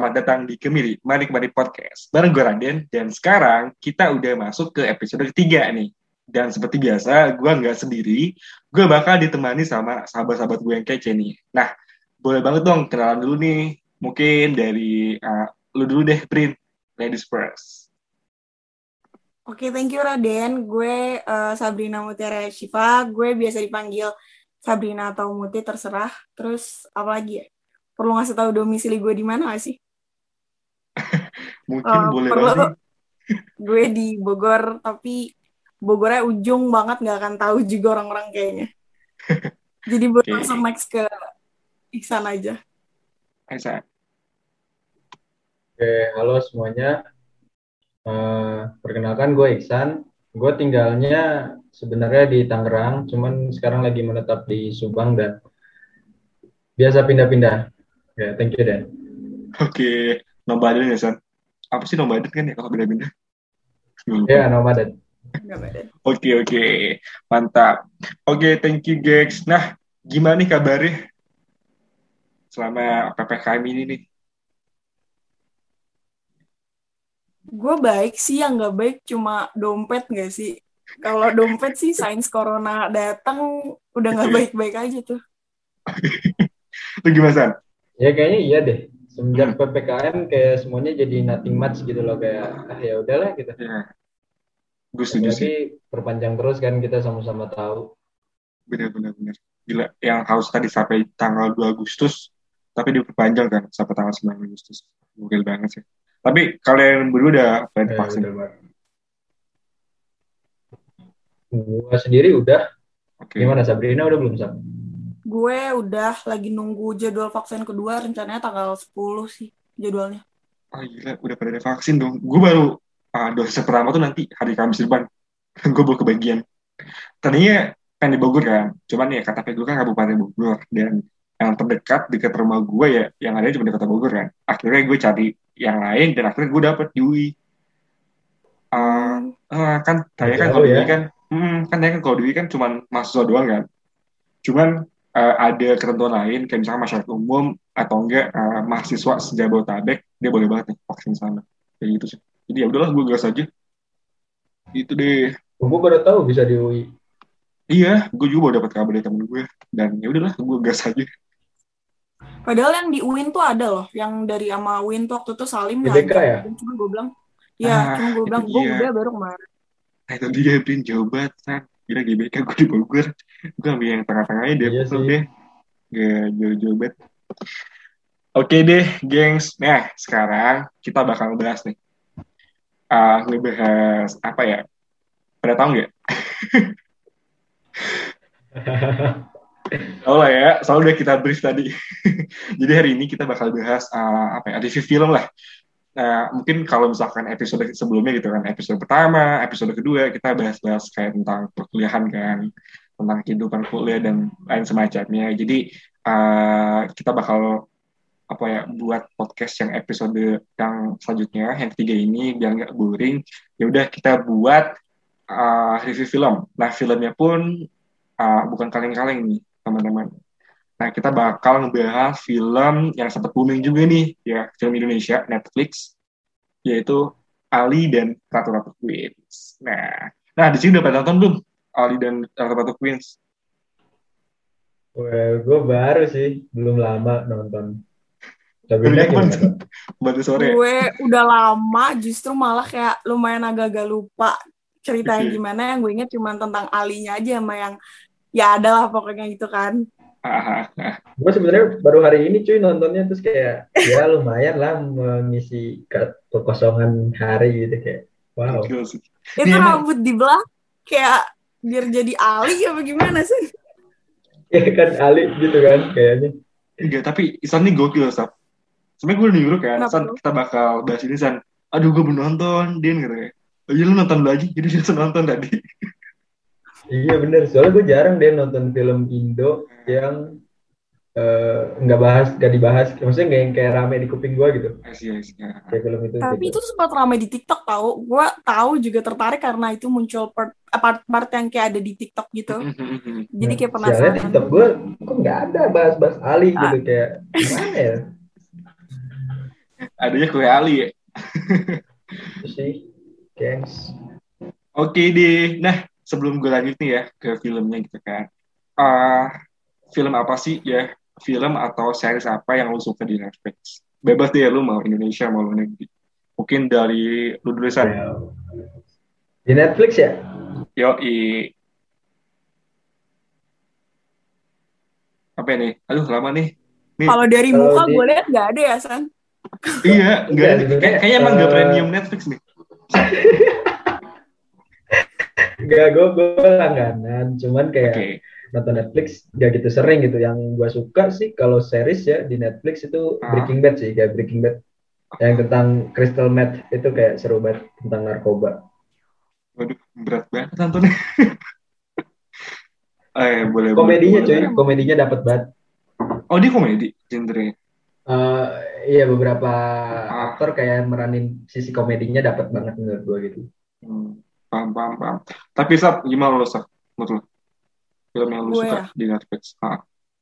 Selamat datang di Kemiri, Mari Kemari Podcast. Bareng gue Raden, dan sekarang kita udah masuk ke episode ketiga nih. Dan seperti biasa, gue nggak sendiri, gue bakal ditemani sama sahabat-sahabat gue yang kece nih. Nah, boleh banget dong kenalan dulu nih. Mungkin dari uh, lu dulu deh, Prin. Ladies first. Oke, thank you Raden. Gue uh, Sabrina Mutiara Shiva. Gue biasa dipanggil Sabrina atau Muti, terserah. Terus apa lagi ya? perlu ngasih tahu domisili gue di mana sih? Mungkin uh, boleh banget. Gue di Bogor, tapi Bogornya ujung banget nggak akan tahu juga orang-orang kayaknya. Jadi buat okay. langsung next ke Iksan aja. Iksan. Oke, halo semuanya. Uh, perkenalkan gue Iksan. Gue tinggalnya sebenarnya di Tangerang, cuman sekarang lagi menetap di Subang dan biasa pindah-pindah. Ya, thank you, Dan. Oke, okay. Nomaden ya, San? Apa sih nomaden kan ya kalau beda-beda? Ya, nomaden. Oke, oke. Mantap. Oke, okay, thank you, guys. Nah, gimana nih kabarnya selama PPKM ini nih? Gue baik sih, yang nggak baik cuma dompet nggak sih? Kalau dompet sih sains corona datang udah nggak baik-baik aja tuh. Itu gimana, San? Ya kayaknya iya deh. Semenjak. PPKM kayak semuanya jadi nothing much gitu loh kayak ah ya udahlah gitu. Ya. Gue setuju sih. perpanjang terus kan kita sama-sama tahu. Bener-bener bener. Gila, yang harus tadi sampai tanggal 2 Agustus, tapi diperpanjang kan sampai tanggal 9 Agustus. Gokil banget sih. Tapi kalian berdua udah pada ya, vaksin? Gue sendiri udah. Okay. Gimana Sabrina udah belum Sab? Gue udah lagi nunggu jadwal vaksin kedua rencananya tanggal 10 sih jadwalnya. Oh gila, udah pada ada vaksin dong. Gue baru uh, dosis pertama tuh nanti hari Kamis depan. gue baru kebagian. Tadinya kan di Bogor kan, cuman ya KTP gue kan Kabupaten Bogor dan yang terdekat dekat rumah gue ya yang ada cuma di Kota Bogor kan. Akhirnya gue cari yang lain dan akhirnya gue dapet di UI. Uh, uh, kan tanya kan kalau ya? kan, hmm, kan tanya kan kalau di kan cuma mahasiswa doang kan. Cuman uh, ada ketentuan lain kayak misalnya masyarakat umum atau enggak uh, mahasiswa sejabotabek dia boleh banget nih vaksin sana. Kayak gitu sih. Jadi ya udahlah gue gas aja. Itu deh. Gue baru tahu bisa di UI iya gue juga baru dapat kabar dari temen gue dan ya udahlah gue gas aja. Padahal yang di UIN tuh ada loh yang dari ama UIN tuh waktu itu Salim nggak ya? Cuma gue bilang ya ah, cuma gue bilang gue udah baru kemarin. Nah itu dia Brin jauh banget kan kira GBK gue di Bogor gue ambil yang tengah-tengahnya deh iya deh gak jauh-jauh bet. Oke deh gengs. Nah sekarang kita bakal ngebahas nih. Uh, ngebahas apa ya? Pada tahu nggak? Oh lah ya, soalnya udah kita brief tadi. Jadi hari ini kita bakal bahas uh, apa ya, review film lah. Nah, mungkin kalau misalkan episode sebelumnya gitu kan, episode pertama, episode kedua, kita bahas-bahas kayak tentang perkuliahan kan, tentang kehidupan kuliah dan lain semacamnya. Jadi, uh, kita bakal apa ya buat podcast yang episode yang selanjutnya yang ketiga ini biar nggak boring ya udah kita buat uh, review film nah filmnya pun uh, bukan kaleng-kaleng nih teman-teman Nah, kita bakal ngebahas film yang sempat booming juga nih, ya, film Indonesia, Netflix, yaitu Ali dan Ratu-Ratu Queens. Nah, nah di sini udah pada nonton belum Ali dan Ratu-Ratu Queens? Well, gue baru sih, belum lama nonton. Tapi Baru sore. Gue udah lama, justru malah kayak lumayan agak-agak lupa ceritanya okay. gimana. Yang gue inget cuma tentang Alinya aja sama yang ya adalah pokoknya gitu kan gue sebenarnya baru hari ini cuy nontonnya terus kayak ya lumayan lah mengisi kekosongan hari gitu kayak wow itu rambut dibelah kayak biar jadi Ali apa gimana sih? Ya kan Ali gitu kan kayaknya. Enggak tapi Isan nih gokil Sab sebenernya gue udah nyuruh kan San kita bakal bahas ini San. Aduh gue belum nonton Din gitu kayak. Oh iya lu nonton lagi? Jadi dia nonton tadi. Iya bener, soalnya gue jarang deh nonton film Indo yang nggak uh, bahas, nggak dibahas, maksudnya nggak yang kayak rame di kuping gue gitu. Kayak film itu. Tapi gitu. itu sempat rame di TikTok tau, gue tahu juga tertarik karena itu muncul part part, part yang kayak ada di TikTok gitu. Jadi kayak penasaran. Soalnya TikTok gue kok nggak ada bahas-bahas Ali gitu kayak gimana ya? Adanya kue Ali ya. Itu sih, gengs. Oke deh. Nah, sebelum gue lanjut nih ya ke filmnya gitu kan. Ah, film apa sih ya? Film atau series apa yang lu suka di Netflix? Bebas deh lu mau Indonesia mau lu negeri. Mungkin dari lu dulu San. Di Netflix ya? Yo, i. Apa nih? Aduh, lama nih. Nih. Kalau dari muka di- gue lihat nggak ada ya, San. Iya, enggak. Iya, sebenarnya, Kayak- Kayaknya emang nggak eh, premium Netflix nih. Enggak, gue gue langganan. Cuman kayak Oke. Nonton Netflix gak gitu sering gitu. Yang gue suka sih kalau series ya di Netflix itu Ah. Breaking Bad sih, kayak Breaking Bad. Yang tentang crystal meth itu kayak seru banget tentang narkoba. Waduh, berat banget nontonnya. eh, boleh. Komedinya boleh, cuy, boleh. komedinya dapat banget. Oh, dia komedi genre. Eh, iya beberapa Ah. aktor kayak meranin sisi komedinya dapat banget menurut gue gitu. Hmm, paham, paham, paham. Tapi Sab, gimana lo Sab? Menurut lo? Film yang lo Gue suka ya? di Netflix? Ah,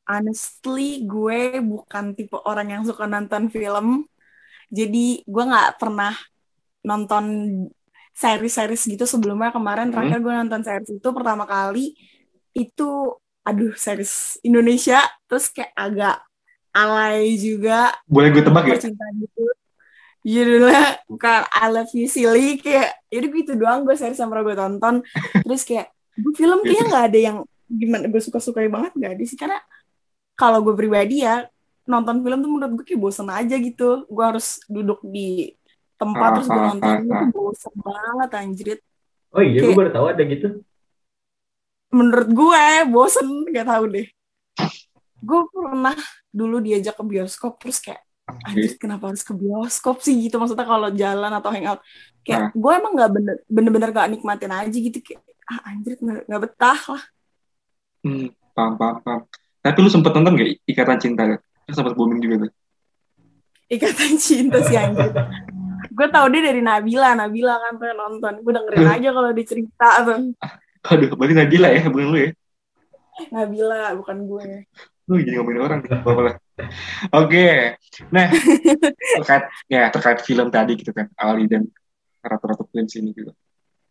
Honestly, gue bukan tipe orang yang suka nonton film. Jadi, gue nggak pernah nonton series-series gitu sebelumnya. Kemarin Hmm. terakhir gue nonton series itu pertama kali itu, aduh, series Indonesia. Terus kayak agak alay juga. boleh gue tebak ya? gitu. Judulnya bukan I Love You Silly kayak jadi gitu doang gue series yang pernah gue tonton terus kayak film kayaknya nggak ada yang gimana gue suka sukai banget nggak ada sih karena kalau gue pribadi ya nonton film tuh menurut gue kayak bosen aja gitu. Gue harus duduk di tempat Ah, terus gue ah, nonton ah, itu ah. bosen banget anjrit. Oh iya, gue baru tahu ada gitu. menurut gue bosen gak tahu deh. Gue pernah dulu diajak ke bioskop terus kayak anjir kenapa harus ke bioskop sih? Gitu maksudnya kalau jalan atau hangout. Kayak gue emang nggak bener bener-bener gak nikmatin aja gitu. Kayak ah anjir nggak betah lah Hmm, paham, paham, paham. Tapi lu sempet nonton gak Ikatan Cinta? Kan sempet booming juga tuh. ikatan cinta sih anjir gue tau dia dari Nabila Nabila kan pengen nonton gue dengerin aja kalau dia cerita tuh Aduh, berarti Nabila ya, bukan lu ya? Nabila bukan gue Lu jadi ngomongin orang, apa lah. Oke, nah terkait ya terkait film tadi gitu kan, Ali dan Ratu-Ratu Prince ini gitu.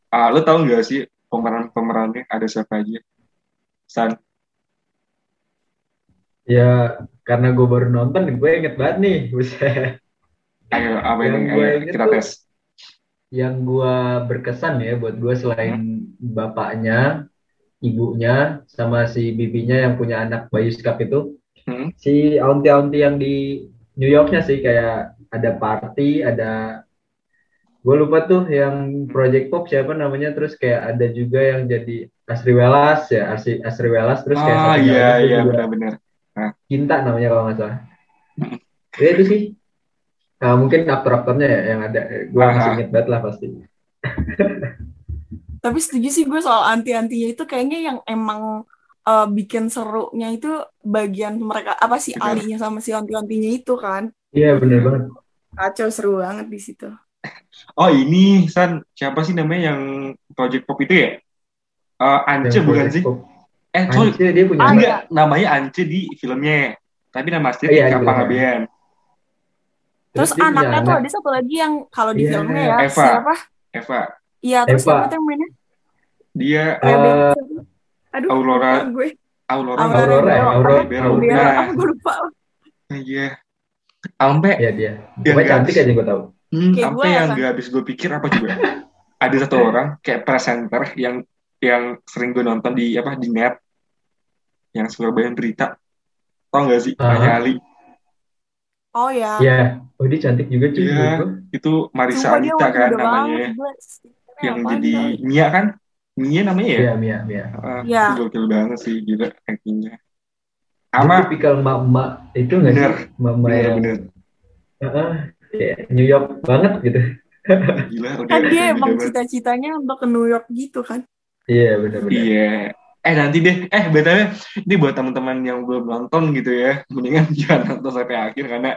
Ah, lu tahu nggak sih pemeran pemerannya ada siapa aja? San, Ya karena gue baru nonton, gue inget banget nih. Buset. ayo apa Yang ini? gue Ayo inget kita tuh- tes. Yang gue berkesan ya buat gue selain bapaknya, ibunya, sama si bibinya yang punya anak bayi skap itu, Hmm. si auntie-auntie yang di New Yorknya sih kayak ada party, ada gue lupa tuh yang Project Pop siapa namanya, terus kayak ada juga yang jadi Asri Welas ya, Asri, Asri Welas, terus kayak Ah satu iya iya juga benar-benar. Cinta namanya kalau nggak salah. Ya itu sih. Nah, mungkin aktor-aktornya ya yang ada, gue Ah, masih ah. inget banget lah pasti. tapi setuju sih gue soal anti-antinya itu kayaknya yang emang eh, bikin serunya itu bagian mereka apa sih Benar. alinya sama si anti-antinya itu kan Iya bener banget. kacau seru banget di situ Oh ini San, siapa sih namanya yang Project Pop itu ya? Eh, Ance Yang bukan Project sih? Pop. Eh sorry, Ance dia punya Ah, enggak, namanya Ance di filmnya. Tapi nama aslinya Iya, Tika di Panggabean. terus dia punya anaknya tuh anak. ada satu lagi yang kalau di Iya, filmnya ya Eva. siapa Eva, iya terus Eva. siapa tuh yang mainnya dia Eh, Rebecca. aduh Aurora. gue Aurora. Aurora, Aurora. Aurora, Apa? Aurora. Nah. lupa Iya. Sampai Iya dia. Dia Pokoknya nggak cantik habis. aja gue tahu. Hmm, Kayak sampai gue ya, yang gak habis gue pikir apa juga. Ada satu orang kayak presenter yang yang sering gue nonton di apa di net yang suka bayan berita. Tau gak sih? Ah. Namanya Ali. oh ya Iya. Oh dia cantik juga cuy. Iya. menurut gua. Itu Marisa Sumpah masih kan namanya. Yang jadi? Mia kan? Mia namanya ya? Iya Mia Mia. Ah, Iya. Itu gokil banget sih gila actingnya. Sama tipikal emak-emak itu nggak sih? Bener. Emak-emak yang bener-bener Heeh, New York banget gitu. gila udah kan dia emang cita-citanya untuk ke New York gitu kan Iya benar-benar. Iya. Eh nanti deh, eh btw ini buat teman-teman yang belum nonton gitu ya, mendingan jangan nonton sampai akhir karena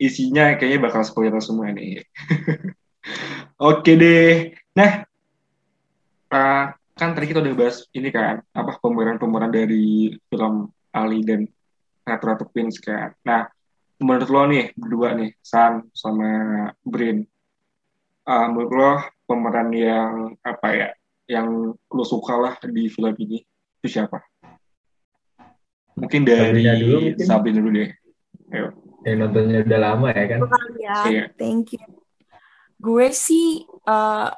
isinya kayaknya bakal spoiler semua nih. Oke deh. Nah, eh, kan tadi kita udah bahas ini kan, apa pemeran-pemeran dari film Ali dan Ratu Ratu Queens kan. Nah, menurut lo nih berdua nih San sama Brin uh, menurut lo pemeran yang apa ya yang lo suka lah di film ini itu siapa mungkin dari Sabrina dulu mungkin. Sabrina dulu deh Ayo. Yang nontonnya udah lama ya kan? ya, Iya. thank you. Gue sih eh,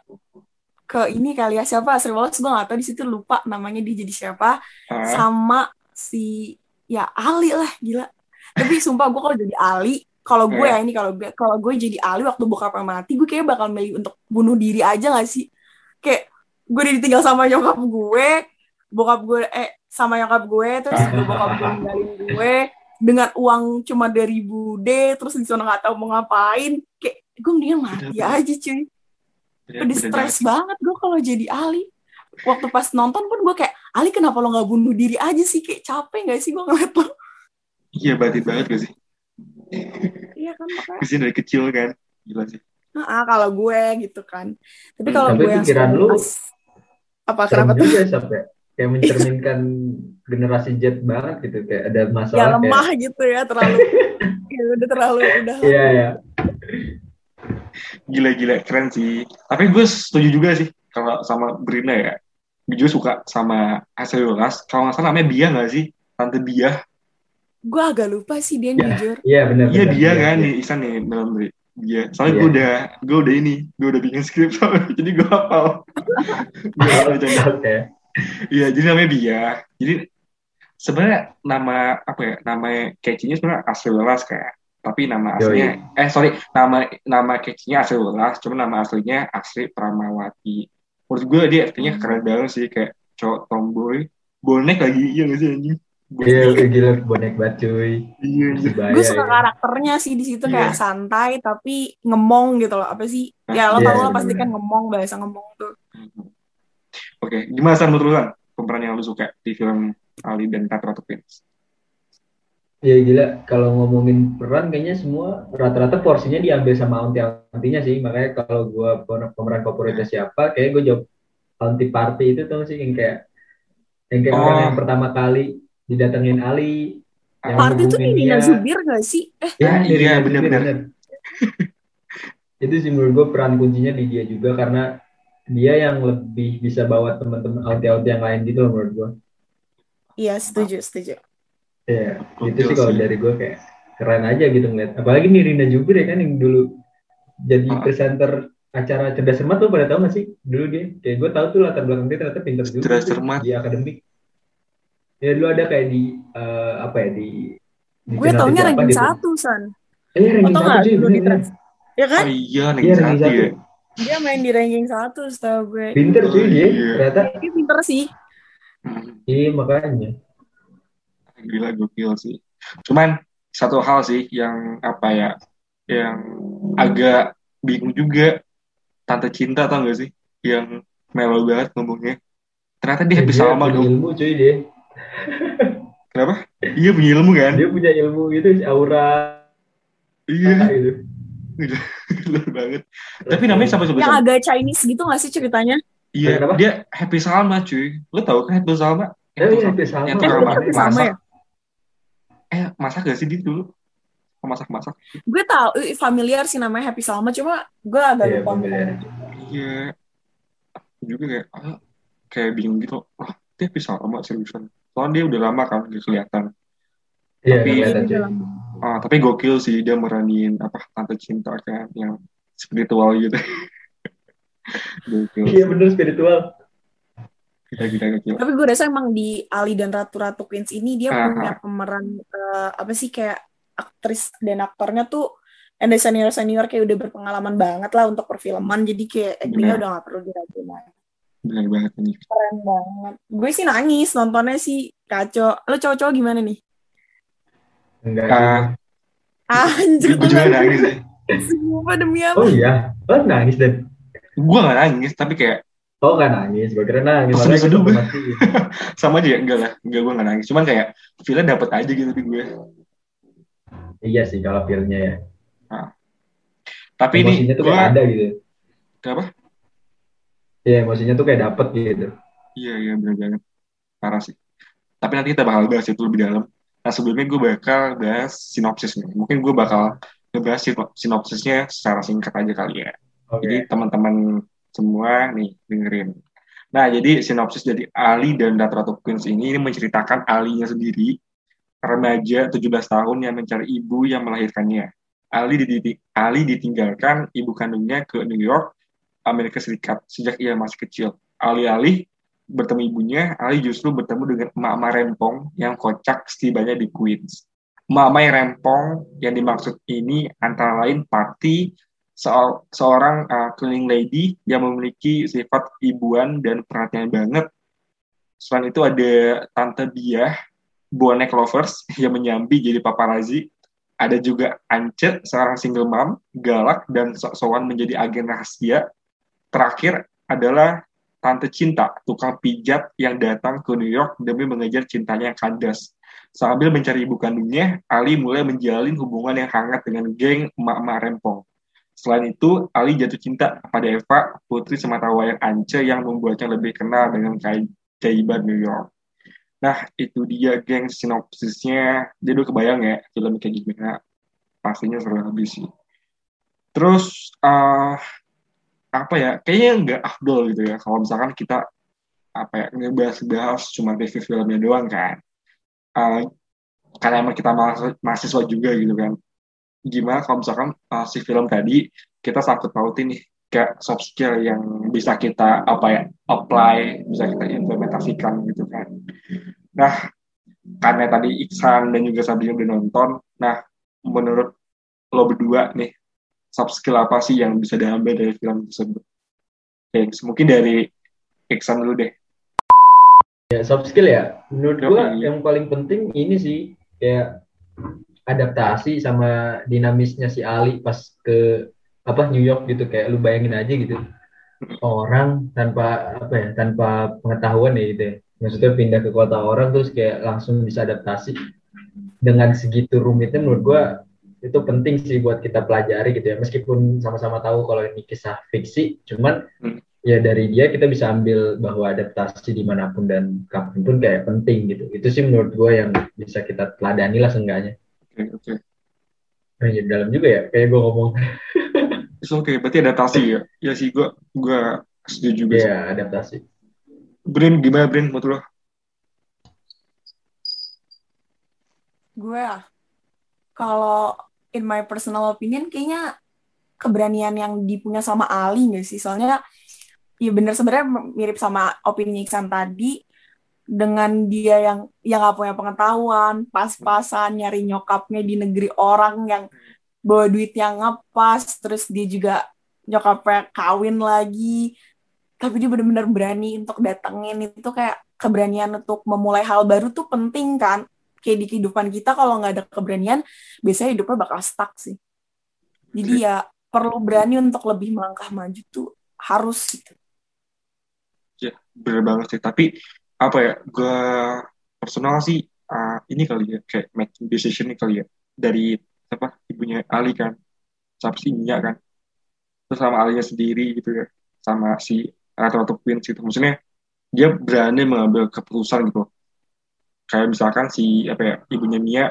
ke ini kali ya siapa Wallace gue gak tau di situ lupa namanya dia jadi siapa Ah, sama si ya Ali lah gila. Tapi sumpah gue kalau jadi Ali kalau gue ya Iya. ini kalau gue kalau gue jadi Ali waktu bokapnya mati gue kayak bakal milih untuk bunuh diri aja gak sih? Kayak gue udah ditinggal sama nyokap gue, bokap gue eh sama nyokap gue terus juga bokap gue ninggalin gue dengan uang cuma dari bude terus di sana nggak tahu mau ngapain kayak gue mendingan mati Bener-bener. aja cuy bener- udah stres banget gue kalau jadi Ali waktu pas nonton pun gue kayak Ali kenapa lo nggak bunuh diri aja sih kayak capek nggak sih gue ngeliat lo Iya batin banget gak sih? iya kan makanya Ke sini dari kecil kan? Gila sih. ah kalau gue gitu kan tapi Hmm, kalau gue yang pikiran lu pas- apa kenapa tuh juga sampai kayak mencerminkan generasi Z banget gitu kayak ada masalah ya kayak lemah gitu ya terlalu ya udah terlalu udah iya ya Gila-gila, keren sih. Tapi gue setuju juga sih kalau sama Brina ya. Gue juga suka sama Asri Welas. Kalau nggak salah namanya Bia nggak sih? Tante Bia. Gue agak lupa sih dia Ya. jujur iya benar Iya dia iya, kan iya. nih Isan nih dalam. Bia. Soalnya gue Iya. udah gue udah ini, gue udah bikin skrip soalnya. jadi gue hafal. gue hafal jadi. oke Iya, jadi namanya Bia. Jadi sebenarnya nama apa ya? Nama catchy-nya sebenarnya Asri Welas kayak. Tapi nama aslinya eh sorry, nama nama catchy-nya Asri Welas, cuma nama aslinya Asri Pramawati. Menurut gue dia artinya Hmm. keren banget sih kayak cowok tomboy, bonek lagi iya gak sih anjing? Iya udah gila bonek banget cuy Iya, iya. Gue suka ya. karakternya sih di situ kayak Iya. santai tapi ngemong gitu loh apa sih ya lo Iya, tau lah bener-bener. pasti kan ngemong bahasa ngemong tuh Oke, gimana San menurut San? Pemeran yang lu suka di film Ali dan Ratu Prince? Iya gila, kalau ngomongin peran kayaknya semua rata-rata porsinya diambil sama aunty-auntinya sih. Makanya kalau gua pemer- pemeran favoritnya siapa, kayak gue jawab aunty party itu tuh sih yang kayak yang kayak Oh. orang yang pertama kali didatengin Ali. Yang Party tuh hubungin Nina dia. Zubir gak sih eh Ya, iya, Zubir, bener-bener. bener. itu sih menurut gue peran kuncinya di dia juga karena dia yang lebih bisa bawa teman-teman aunty-aunty yang lain gitu loh menurut gue. iya setuju setuju Iya, itu sih kalau dari gue kayak keren aja gitu ngeliat. Apalagi Nirina Zubir ya kan yang dulu jadi Ah. presenter acara cerdas cermat tuh pada tahu gak sih dulu dia kayak gue tahu tuh latar belakang dia ternyata pinter juga Cerdas Cermat. di akademik ya dulu ada kayak di eh, apa ya di, di gue taunya ranking gitu. satu san eh ranking Atau satu cuy dulu di trans ya kan Oh iya, nih Iya, satu ranking ya. satu. dia main di ranking satu setahu gue pinter Oh, dia iya. ternyata dia pinter sih Hmm, iya makanya Gila, gokil sih. Cuman satu hal sih yang apa ya, yang agak bingung juga. Tante Cinta tau gak sih? Yang melo banget ngomongnya. Ternyata dia dia sama punya dong. ilmu cuy dia Kenapa? Iya punya ilmu kan? dia punya ilmu gitu aura Iya, gitu luar banget. Tapi namanya sama yang sebesar. agak Chinese gitu gak sih ceritanya Iya, Kenapa? dia happy Salma cuy. Lo tau kan happy Salma? Eh, Yang iya, Happy Salma. Yang Eh, tukang Happy Salma masak. ya? Eh, masak gak sih dia dulu? Masak-masak. gue tau familiar sih namanya Happy Salma cuma gue agak Iya, lupa. Iya. Juga kayak, ah, kayak bingung gitu. Wah, dia happy Salma seriusan. Soalnya dia udah lama kan gak kelihatan. iya Tapi- Ah, tapi gokil sih dia meranin apa tante cinta kan yang spiritual gitu. gokil. iya bener spiritual Kita kita gokil. Tapi gue rasa emang di Ali dan Ratu-Ratu Queens ini dia Ah. punya pemeran eh, apa sih kayak aktris dan aktornya tuh and senior senior kayak udah berpengalaman banget lah untuk perfilman jadi kayak actingnya Bener. udah gak perlu diraguin lagi. Bener banget ini. Keren banget. Gue sih nangis nontonnya sih kacau. Lo cowok-cowok gimana nih? enggak Ah, Anjir, gue juga nangis ya. Sumpah demi apa? oh iya oh nangis dan Gue gak nangis, tapi kayak oh kan nangis gue kira nangis sedih-sedih gue sama aja ya. Enggak lah, enggak gue gak nangis. Cuman kayak feelnya dapet aja gitu di gue. iya sih kalau feelnya ya Tapi ini emosinya tuh gue, kayak ada gitu kenapa? Iya emosinya tuh kayak dapet gitu Iya, iya bener banget. Parah sih. Tapi nanti kita bakal bahas itu lebih dalam. Nah sebelumnya gue bakal bahas sinopsis nih. Mungkin gue bakal ngebahas sinopsisnya secara singkat aja kali ya. Okay. Jadi teman-teman semua nih dengerin. Nah, jadi sinopsis dari Ali dan Datra Queens ini, ini menceritakan Alinya sendiri, remaja 17 tahun yang mencari ibu yang melahirkannya. Ali, dididik, Ali ditinggalkan ibu kandungnya ke New York, Amerika Serikat, sejak ia masih kecil. Alih-alih bertemu ibunya, Ali justru bertemu dengan emak-emak rempong yang kocak setibanya di Queens. Emak-emak rempong yang dimaksud ini antara lain Party, seorang uh, cleaning lady yang memiliki sifat ibuan dan perhatian banget. Selain itu ada Tante Biah, bonek lovers yang menyambi jadi paparazzi. Ada juga Ance, seorang single mom, galak dan sok-sokan menjadi agen rahasia. Terakhir adalah Tante Cinta, tukang pijat yang datang ke New York demi mengejar cintanya yang kandas. Sambil mencari ibu kandungnya, Ali mulai menjalin hubungan yang hangat dengan geng emak-emak rempong. Selain itu, Ali jatuh cinta pada Eva, putri sematawayang Ance yang membuatnya lebih kenal dengan keajaiban New York. Nah, itu dia geng sinopsisnya. Dia udah kebayang ya film kayak gimana. Pastinya seru habis sih. Terus, uh, apa ya, kayaknya nggak afdol gitu ya. Kalau misalkan kita apa ya, ngebahas-bahas cuma review filmnya doang kan. Uh, karena emang kita mahasiswa juga gitu kan gimana kalau misalkan uh, si film tadi kita sangkut pautin nih kayak soft skill yang bisa kita apa ya apply bisa kita implementasikan gitu kan nah karena tadi Iksan dan juga Sabri udah nonton nah menurut lo berdua nih soft skill apa sih yang bisa diambil dari film tersebut? Oke, mungkin dari Iksan dulu deh. Ya soft skill ya. Menurut gue yang paling penting ini sih kayak adaptasi sama dinamisnya si Ali pas ke apa New York gitu. Kayak lu bayangin aja gitu. Orang tanpa apa ya tanpa pengetahuan ya gitu ya. Maksudnya pindah ke kota orang terus kayak langsung bisa adaptasi. Dengan segitu rumitnya menurut gua itu penting sih buat kita pelajari gitu ya. Meskipun sama-sama tahu kalau ini kisah fiksi cuman hmm. ya dari dia kita bisa ambil bahwa adaptasi di mana pun dan kapan pun kayak penting gitu. Itu sih menurut gua yang bisa kita teladani lah seenggaknya. Oke oke. Nah, ya, dalam juga ya kayak gue ngomong. Oke okay. berarti adaptasi ya? Ya sih gue gue setuju juga Iya yeah, adaptasi. Brin gimana Brin? Menurut lo? Gue ah kalau in my personal opinion kayaknya keberanian yang dipunya sama Ali nggak sih? Soalnya ya bener sebenarnya mirip sama opini Iksan tadi. Dengan dia yang yang gak punya pengetahuan, pas-pasan nyari nyokapnya di negeri orang yang bawa duit yang ngepas, terus dia juga nyokapnya kawin lagi, tapi dia benar-benar berani untuk datengin. Itu kayak keberanian untuk memulai hal baru tuh penting kan, kayak di kehidupan kita kalau nggak ada keberanian, biasanya hidupnya bakal stuck sih. Jadi ya perlu berani untuk lebih melangkah maju tuh harus gitu. Ya, bener banget sih. Tapi apa ya gue personal sih uh, ini kali ya kayak making decision ini kali ya dari apa ibunya Ali kan sama si Mia kan terus sama Alinya sendiri gitu ya sama si Ratu Ratu Queen gitu maksudnya dia berani mengambil keputusan gitu kayak misalkan si apa ya ibunya Mia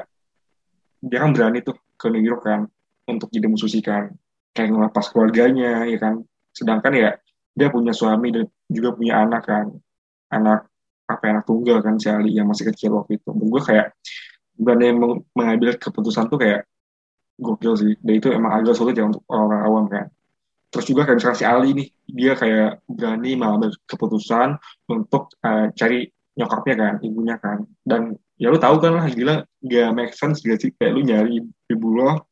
dia kan berani tuh ke New York kan untuk jadi musisi kan kayak ngelepas keluarganya ya kan sedangkan ya dia punya suami dan juga punya anak kan anak apa anak tunggal kan si Ali yang masih kecil waktu itu. Dan gue kayak berani meng mengambil keputusan tuh kayak gokil sih. Dan itu emang agak sulit ya untuk orang-orang awam kan. Terus juga kayak misalnya si Ali nih, dia kayak berani mengambil keputusan untuk uh, cari nyokapnya kan, ibunya kan. Dan ya lu tahu kan lah, gila gak make sense gak sih kayak lu nyari ibu lo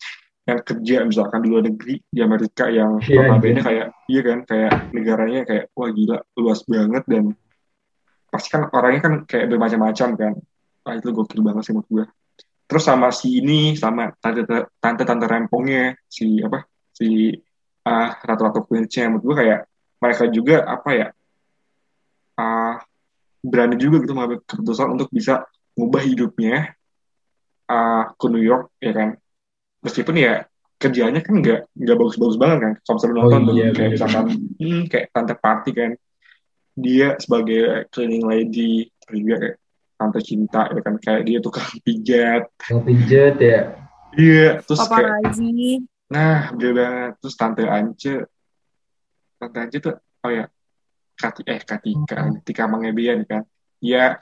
yang kerja misalkan di luar negeri di Amerika yang yeah, notabene yeah. kayak iya kan kayak negaranya kayak wah gila luas banget dan pasti kan orangnya kan kayak bermacam-macam kan Wah, itu gokil banget sih menurut gue terus sama si ini sama tante tante tante rempongnya si apa si uh, ratu-ratu queensnya menurut gue kayak mereka juga apa ya uh, berani juga gitu mengambil keputusan untuk bisa mengubah hidupnya uh, ke New York ya kan? Meskipun ya kerjanya kan nggak nggak bagus-bagus banget kan? Kalau misalnya nonton oh, iya, kayak misalkan hmm, kayak tante party kan dia sebagai cleaning lady juga kayak tante cinta ya kan? Kayak dia tukang pijat. Yang pijat ya. iya terus kayak Paparazi. nah bener banget. Terus tante Ance tante Ance tuh oh ya Kati eh Katika Tika Mangebian kan. Dia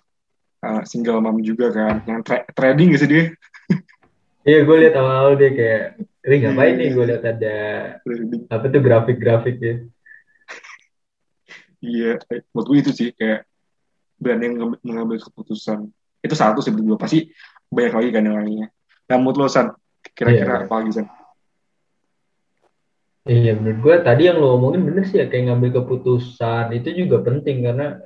eh, single mom juga kan. Yang tra- trading gak sih dia? Iya, gue lihat awal-awal dia kayak, Wih, ngapain nih? Gue lihat ada apa tuh grafik-grafik ya. iya eh, menurut gue itu sih kayak berani mengambil keputusan. Itu satu sih gue pasti banyak lagi kan yang lainnya. Nah menurut lo San kira-kira Iya. apa lagi San Iya, menurut gue tadi yang lo omongin bener sih ya, kayak ngambil keputusan itu juga penting karena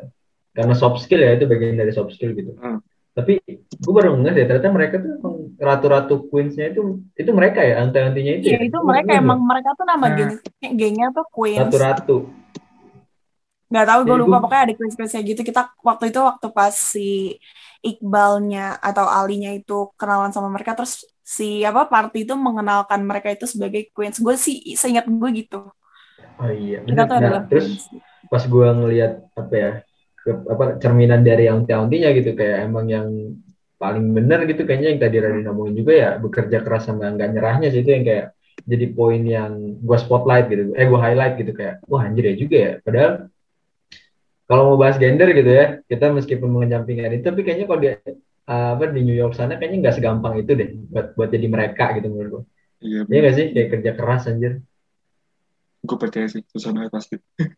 karena soft skill ya itu bagian dari soft skill gitu. Hmm. Tapi gue baru ngeh deh ternyata mereka tuh ratu-ratu queens-nya itu itu mereka ya, anti-antinya itu Iya ya. itu mereka emang mereka tuh nama Nah. geng gengnya tuh. Queens. ratu-ratu. Gak tahu gue lupa gua- pokoknya ada queens-queensnya gitu. Kita waktu itu waktu pas si Iqbalnya atau Alinya itu kenalan sama mereka terus si apa party itu mengenalkan mereka itu sebagai queens. Gue sih seingat gue gitu. Oh iya, tuh Nah, terus queens. pas gue ngelihat apa ya ke, apa cerminan dari anti-antinya gitu kayak emang yang paling bener gitu kayaknya yang tadi Radina ngomongin juga ya bekerja keras sama nggak nyerahnya sih itu yang kayak jadi poin yang gue spotlight gitu eh gue highlight gitu kayak wah anjir ya juga ya padahal kalau mau bahas gender gitu ya kita meskipun mengenyampingkan itu tapi kayaknya kalau di uh, apa di New York sana kayaknya nggak segampang itu deh buat buat jadi mereka gitu menurut gue iya Iya nggak sih? Kayak kerja keras anjir. Gue percaya sih susah banget pasti.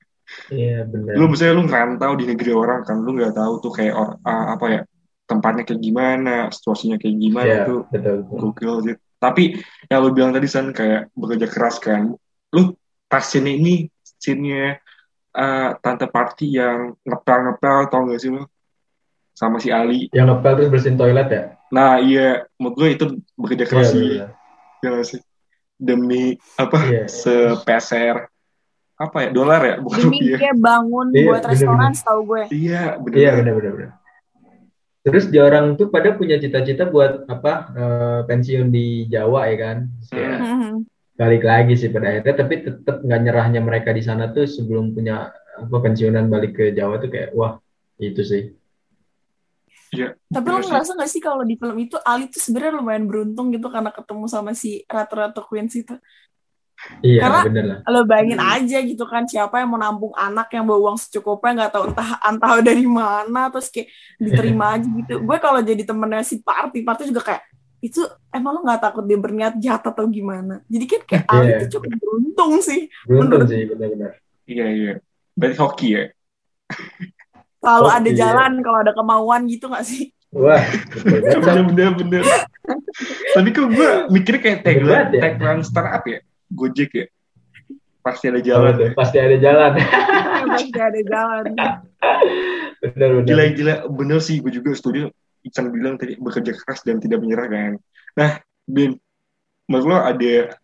Iya bener. Lu misalnya lu ngerantau di negeri orang kan lu nggak tahu tuh kayak or, ah, apa ya tempatnya kayak gimana situasinya kayak gimana Iya, itu betul. Betul gokil sih. Tapi yang lu bilang tadi san kayak bekerja keras kan lu pas scene ini scene-nya eh, tante party yang ngepel-ngepel tau gak sih lu sama si Ali yang ngepel terus bersihin toilet ya nah iya menurut gue itu bekerja keras Iya, sih bener. ya nggak sih demi apa Iya. sepeser apa ya dolar ya bukan Demi rupiah dia bangun Iya, buat bener-bener. restoran setahu gue. iya bener Iya benar-benar. benar. Terus di orang tuh pada punya cita-cita buat apa eh, pensiun di Jawa ya kan? Hmm. Balik lagi sih pada akhirnya, tapi tetap nggak nyerahnya mereka di sana tuh sebelum punya apa pensiunan balik ke Jawa tuh kayak wah itu sih. iya Tapi lo sih. ngerasa gak sih kalau di film itu Ali tuh sebenarnya lumayan beruntung gitu karena ketemu sama si ratu-ratu queens itu. Iya Karena- bener lah. Lo bayangin Hmm. aja gitu kan siapa yang mau nampung anak yang bawa uang secukupnya nggak tahu entah entah dari mana terus kayak diterima aja gitu. Gue kalau jadi temennya si Party, Party juga kayak itu emang lo nggak takut dia berniat jahat atau gimana? Jadi kan kayak Ali Iya. tuh cukup beruntung sih. Beruntung Menurut- sih benar-benar. iya iya berarti hoki ya Selalu Oh, ada jalan kalau ada kemauan gitu gak sih? Wah bener bener bener tapi kok gue mikirnya kayak Bener tagline ya. tagline startup ya Gojek ya pasti ada jalan tuh? Pasti ada jalan. Pasti ada jalan. Benar-benar. gila gila bener sih gue juga setuju Ican bilang tadi bekerja keras dan tidak menyerah kan nah Ben menurut lo ada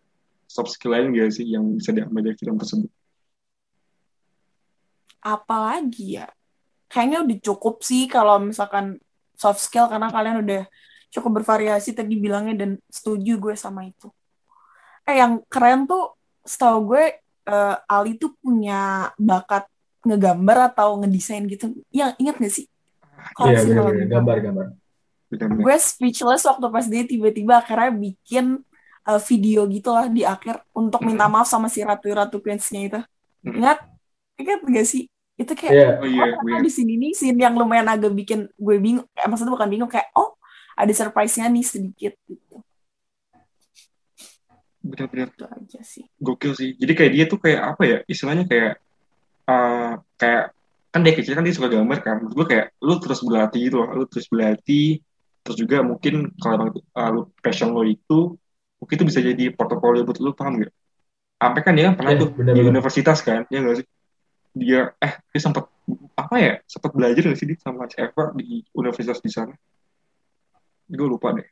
soft skill lain gak sih yang bisa diambil dari film tersebut Apalagi ya? Kayaknya udah cukup sih kalau misalkan soft skill karena kalian udah cukup bervariasi tadi bilangnya dan setuju gue sama itu. Eh yang keren tuh setahu gue eh, Ali tuh punya bakat ngegambar atau ngedesain gitu. Yang ingat gak sih? Iya gambar-gambar. benar-benar gue speechless waktu pas dia tiba-tiba akhirnya bikin uh, video gitu lah di akhir untuk minta maaf sama si ratu-ratu queens-nya itu. Mm. Ingat? Ingat gak sih? Itu kayak, Iya. oh iya oh ternyata di sini nih scene yang lumayan agak bikin gue bingung. Eh, maksudnya bukan bingung, kayak oh ada surprise-nya nih sedikit gitu. benar-benar Itu aja sih. gokil sih jadi kayak dia tuh kayak apa ya istilahnya kayak eh, kayak kan dia kecil kan dia suka gambar kan menurut gue kayak lu terus berlatih gitu loh lu terus berlatih terus juga mungkin kalau emang uh, lu passion lo itu mungkin itu bisa jadi portofolio buat lu paham gak? Sampai kan dia kan pernah Iya, tuh di benar-benar. universitas kan, ya nggak sih? Dia eh dia sempat apa ya? Sempat belajar nggak sih dia sama si Eva di universitas di sana? Gue lupa deh.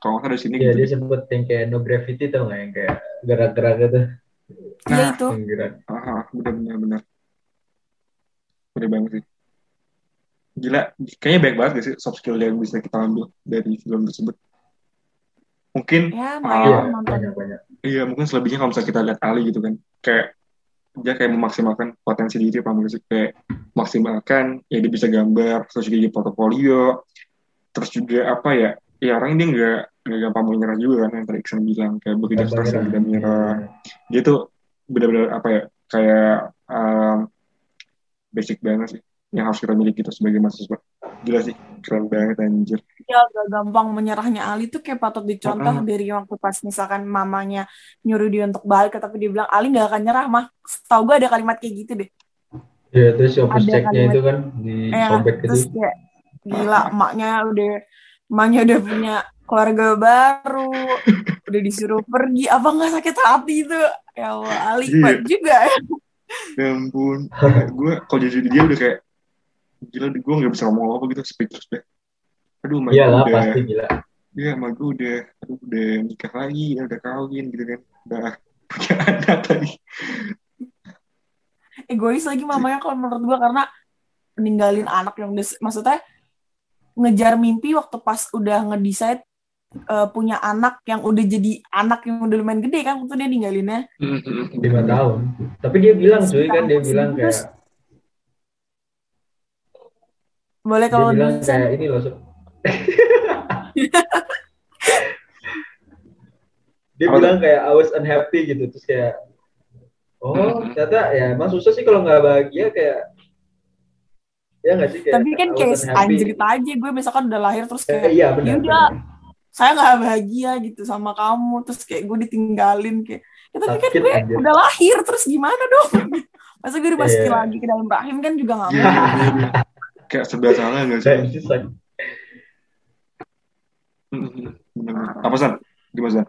Kalau nggak di sini Iya gitu. dia sempet yang kayak no gravity tau nggak yang kayak gerak-gerak gitu. Iya Nah, itu. Yang gerak. Ah, benar benar benar. Benar banget sih. Gila, kayaknya baik banget gak sih soft skill yang bisa kita ambil dari film tersebut. Mungkin Ya, Iya nonton. banyak-banyak. Iya mungkin selebihnya kalau misalnya kita lihat Ali gitu kan kayak dia kayak memaksimalkan potensi diri apa sih kayak maksimalkan ya dia bisa gambar terus juga jadi portofolio terus juga apa ya ya orang ini nggak nggak gampang menyerah juga kan yang tadi Iksan bilang kayak bekerja Gampang keras dan tidak menyerah Iya. dia tuh benar-benar apa ya kayak um, basic banget sih yang harus kita miliki itu sebagai mahasiswa gila sih keren banget anjir Ya gak gampang menyerahnya Ali tuh kayak patut dicontoh Mm-mm. dari waktu pas misalkan mamanya nyuruh dia untuk balik tapi dia bilang Ali gak akan nyerah mah. Tahu gue ada kalimat kayak gitu deh. Iya, terus opus kalimat- itu kan di Eh, sobek gitu. terus kayak gila emaknya udah emaknya udah punya keluarga baru udah disuruh pergi apa nggak sakit hati itu ya Allah Ali Iya. kuat juga ya ya ampun gue kalau jadi dia udah kayak gila gue nggak bisa ngomong apa gitu speechless deh. Aduh Iyalah udah. pasti gila. ya sama gue udah aduh udah nikah lagi udah kawin gitu kan. Udah punya anak lagi. Egois lagi mamanya kalau menurut gue karena ninggalin anak yang udah maksudnya ngejar mimpi waktu pas udah ngedesain eh, punya anak yang udah jadi anak yang udah lumayan gede kan waktu dia ninggalinnya lima tahun. Tapi dia bilang cuy kan dia bilang Terus, kayak boleh dia kalau bilang dulu San. kayak ini loh. Dia Apa bilang kayak I was unhappy gitu terus kayak oh Hmm. ternyata ya emang susah sih kalau nggak bahagia kayak ya nggak sih kayak tapi kan kayak anjir aja gue misalkan udah lahir terus Eh, kayak iya benar. yaudah benar. Saya nggak bahagia gitu sama kamu terus kayak gue ditinggalin kayak ya, tapi kan gue anjir. udah lahir terus gimana dong masa gue dimasukin Iya. lagi ke dalam rahim kan juga nggak mungkin kayak serba salah nggak sih. Bener-bener. apa san gimana san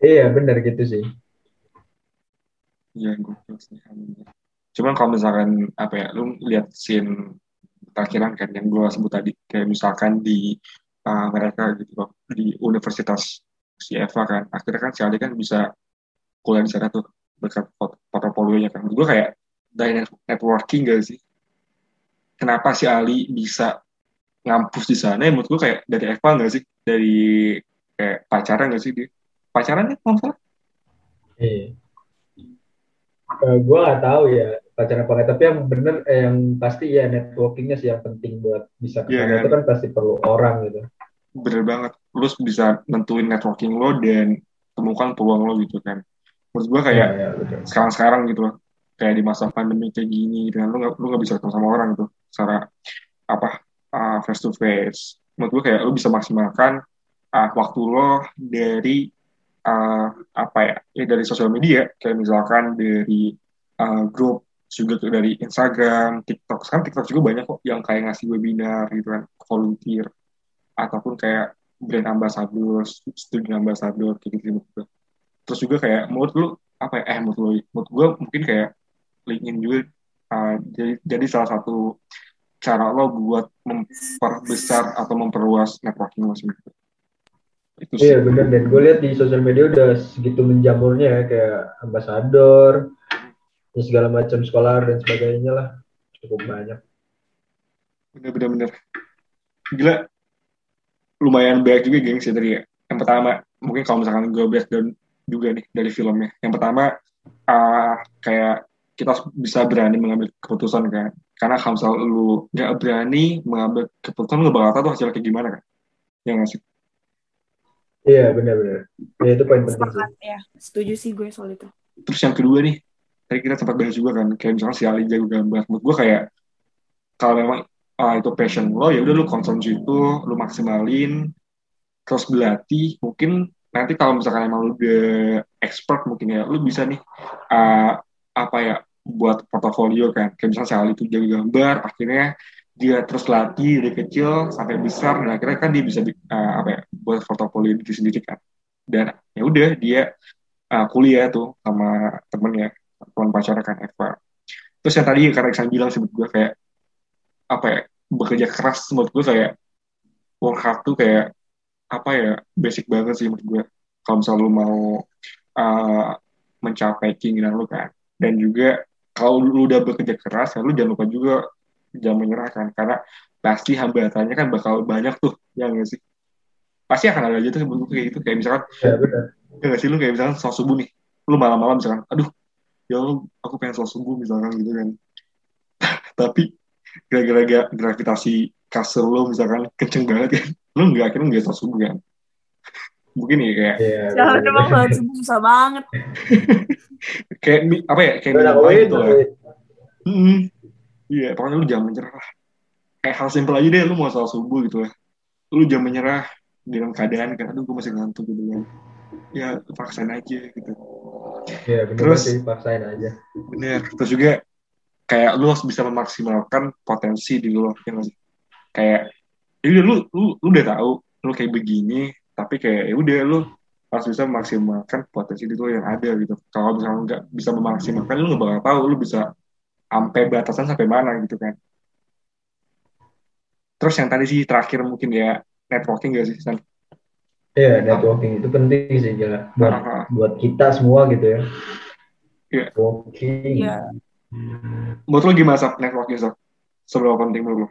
Iya benar gitu sih. Iya, gue. Cuman kalau misalkan apa ya, lu lihat scene terakhiran kan yang gue sebut tadi, kayak misalkan di uh, mereka gitu loh, di universitas si Eva kan, akhirnya kan si Ali kan bisa kuliah di sana tuh berkat port- portofolionya kan. Gue kayak dari net- networking gak sih? Kenapa si Ali bisa ngampus di sana? Ya, menurut gue kayak dari Eva gak sih? Dari kayak pacaran gak sih dia? Pacaran ya? Iya. Eh, gue nggak tahu ya pacaran apa nggak, tapi yang bener eh, yang pasti ya networkingnya sih yang penting buat bisa Iya, sana kan? itu kan pasti perlu orang gitu. bener banget. Lu bisa nentuin networking lo dan temukan peluang lo gitu kan. Menurut gua kayak Iya, iya, betul. sekarang-sekarang gitu loh. Kayak di masa pandemi kayak gini dan lu nggak lu nggak bisa ketemu sama orang gitu. Secara apa uh, face to face menurut gua kayak lu bisa maksimalkan uh, waktu lo dari uh, apa ya ya dari sosial media. Kayak misalkan dari uh, grup juga tuh dari Instagram, TikTok. Sekarang TikTok juga banyak kok yang kayak ngasih webinar gitu kan, volunteer ataupun kayak brand ambassador, studi ambassador kayak gitu gue. Terus juga kayak menurut lu apa ya? Eh menurut lu, menurut gue mungkin kayak LinkedIn juga uh, jadi, jadi salah satu cara lo buat memperbesar atau memperluas networking lo sendiri. Itu sih. Iya bener dan gue lihat di sosial media udah segitu menjamurnya ya kayak ambasador, ya segala macam sekolah dan sebagainya lah cukup banyak. Bener-bener bener. Gila, lumayan banyak juga geng sih dari yang pertama mungkin kalau misalkan gue breakdown juga nih dari filmnya. Yang pertama uh, kayak kita bisa berani mengambil keputusan kan. Karena kalau misal lu nggak berani mengambil keputusan lu bakal tahu tuh hasilnya kayak gimana kan. Ya nggak sih? Iya benar-benar. Ya itu poin penting sih. Ya setuju sih gue soal itu Terus yang kedua nih, tadi kita sempat bahas juga kan, kayak misalkan si Ali jago gambar. Menurut gue kayak kalau memang ah, itu passion lo, ya udah lu konsumsi itu, lu maksimalin, terus berlatih. Mungkin nanti kalau misalkan emang lu udah expert mungkin ya, lu bisa nih ah, apa ya buat portofolio kan. Kayak misalnya si Ali itu jago gambar, akhirnya dia terus latih dari kecil sampai besar, dan akhirnya kan dia bisa ah, apa ya buat portofolio diri sendiri kan. Dan ya udah dia uh, kuliah tuh sama temennya teman pacarnya kan Eva. Terus yang tadi karena Iksan bilang sih menurut gue kayak apa ya bekerja keras menurut gue kayak work hard tuh kayak apa ya basic banget sih menurut gue kalau misalnya lu mau uh, mencapai keinginan lu kan. Dan juga kalau lu udah bekerja keras ya lu jangan lupa juga jangan menyerah kan. Karena pasti hambatannya kan bakal banyak tuh yang nggak sih? Pasti akan ada aja tuh bentuk kayak gitu. Kayak misalkan Ya benar. ya nggak sih? Lu kayak misalkan sholat subuh nih. Lu malam-malam misalkan aduh ya Allah aku pengen sholat subuh misalkan gitu kan tapi gara-gara ga- gravitasi kasur lo misalkan kenceng banget kan lo nggak akhirnya nggak sholat subuh kan mungkin ya kayak Iya. Jangan bener-bener. emang banget subuh susah banget. kayak mi- apa ya kayak wait, gitu lah. Hmm. Iya, pokoknya lu jangan menyerah lah. Kayak hal simpel aja deh, lu mau sholat subuh gitu lah. Lu jangan menyerah dengan keadaan kan, aduh gue masih ngantuk gitu kan. Ya, paksain aja gitu. Iya, bener Terus- sih, paksain aja. Bener. Terus juga kayak lu harus bisa memaksimalkan potensi di lu, ya nggak sih? Kayak, ya udah lu, lu, lu udah tahu lu kayak begini, tapi kayak ya udah lu harus bisa memaksimalkan potensi di lu yang ada gitu. Kalau misalnya nggak bisa memaksimalkan, lu nggak bakal tahu lu bisa sampai batasan sampai mana gitu kan. Terus yang tadi sih terakhir mungkin ya networking gak sih? San? Iya, networking itu penting sih gila buat Aha. buat kita semua gitu ya. Iya. Networking. Iya. Menurut lo gimana Sab, networking Sab? Seberapa penting menurut lo?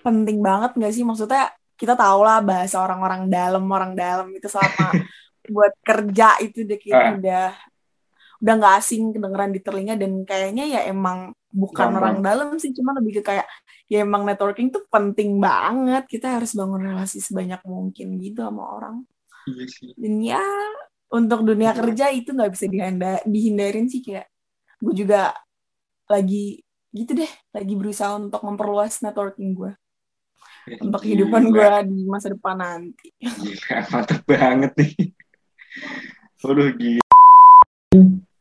Penting banget nggak sih? Maksudnya kita tahu lah bahasa orang-orang dalam, orang dalam itu selama buat kerja itu udah kayak Ah. udah udah nggak asing kedengeran di telinga dan kayaknya ya emang bukan Gampang. orang dalam sih cuma lebih ke kayak ya emang networking tuh penting banget kita harus bangun relasi sebanyak mungkin gitu sama orang Iya sih. dan ya untuk dunia Iya. kerja itu nggak bisa dihanda- dihindarin sih kayak gue juga lagi gitu deh lagi berusaha untuk memperluas networking gue untuk kehidupan gue di masa depan nanti Gila, mantep banget nih. Waduh, gila.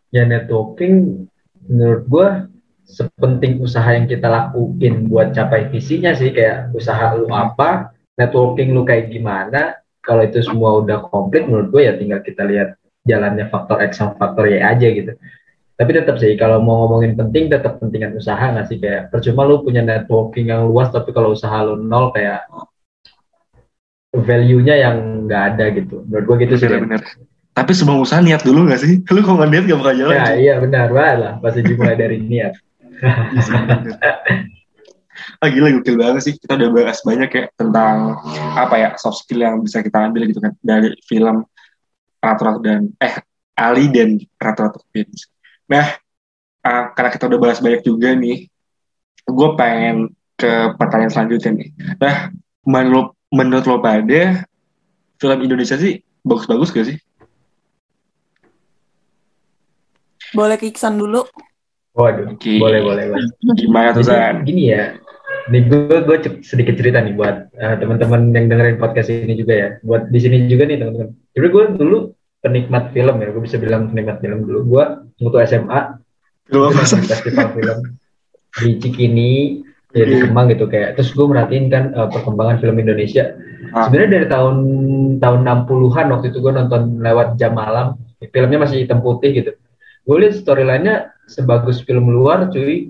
Ya networking menurut gua sepenting usaha yang kita lakuin buat capai visinya sih kayak usaha lu apa, networking lu kayak gimana. Kalau itu semua udah komplit menurut gue ya tinggal kita lihat jalannya faktor X sama faktor Y aja gitu. Tapi tetap sih kalau mau ngomongin penting tetap pentingan usaha nggak sih kayak percuma lu punya networking yang luas tapi kalau usaha lu nol kayak value-nya yang nggak ada gitu. Menurut gue gitu sih. Bener-bener. Tapi sebelum usaha niat dulu gak sih? Lu kalau nggak niat gak bakal jalan. Ya iya benar banget lah pasti dimulai dari niat. Ah gila gokil banget sih. Kita udah bahas banyak ya tentang apa ya soft skill yang bisa kita ambil gitu kan dari film Ratu-Ratu dan eh Ali dan Ratu-Ratu Queens. Nah, ah, karena kita udah bahas banyak juga nih, gue pengen ke pertanyaan selanjutnya nih. Nah, menurut menurut lo pada film Indonesia sih bagus-bagus gak sih? boleh ke Iksan dulu Waduh, Oke. boleh boleh boleh. Gimana tuh San? gini ya, nih gue gue sedikit cerita nih buat eh, teman-teman yang dengerin podcast ini juga ya, buat di sini juga nih teman-teman. Jadi gue dulu penikmat film ya, gue bisa bilang penikmat film dulu. Gue waktu SMA gue festival film di Cikini, ya di. Kemang gitu kayak. Terus gue merhatiin kan eh, perkembangan film Indonesia. Ah. Sebenarnya dari tahun tahun 60-an waktu itu gue nonton lewat jam malam, filmnya masih hitam putih gitu. Gue lihat storyline-nya sebagus film luar cuy.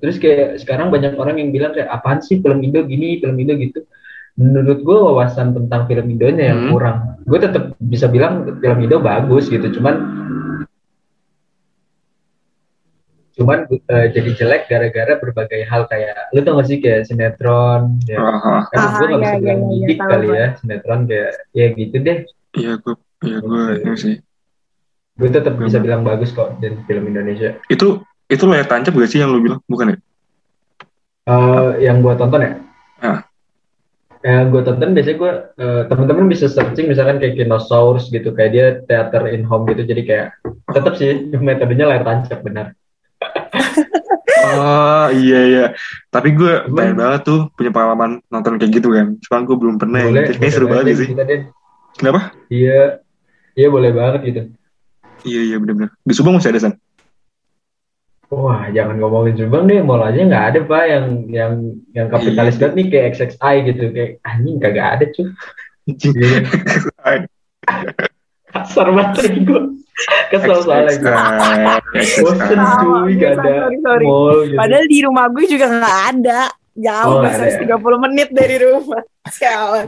Terus kayak sekarang banyak orang yang bilang kayak apaan sih film Indo gini, film Indo gitu. Menurut gue wawasan tentang film Indonya yang Hmm. kurang. Gue tetap bisa bilang film Indo bagus gitu, cuman cuman eh, jadi jelek gara-gara berbagai hal kayak lu tau gak sih kayak sinetron ya Ah, kan gue gak iya, bisa iya, bilang iya, tahu kali ya sinetron kayak ya gitu deh Iya gue, iya gue, iya sih. Gue tetap bisa Hmm. bilang bagus kok dari film Indonesia Itu itu layar tancap gak sih yang lu bilang? Bukan ya? Eh, yang gue tonton ya Ah. yang gue tonton biasanya gue eh, teman-teman bisa searching misalkan kayak Kinosaurus gitu kayak dia theater in home gitu jadi kayak tetap sih metodenya layar tancap benar Oh iya iya. Tapi gue pengen banget tuh punya pengalaman nonton kayak gitu kan. Cuman gue belum pernah. boleh kayaknya seru banget sih. kita Kenapa? iya iya boleh banget gitu Iya iya benar-benar. Di Subang masih ada san. Wah, jangan ngomongin Subang deh, mall aja nggak ada pak yang yang yang kapitalis Iya. banget nih kayak XXI gitu, kayak anjing kagak ada cuy. Iya. Kasar banget gue, kesel soalnya gue. Bosen cuy, gak ada sorry, sorry. mall gitu. padahal di rumah gue juga nggak ada jauh Oh, nggak ada bisa 30 menit dari rumah sialan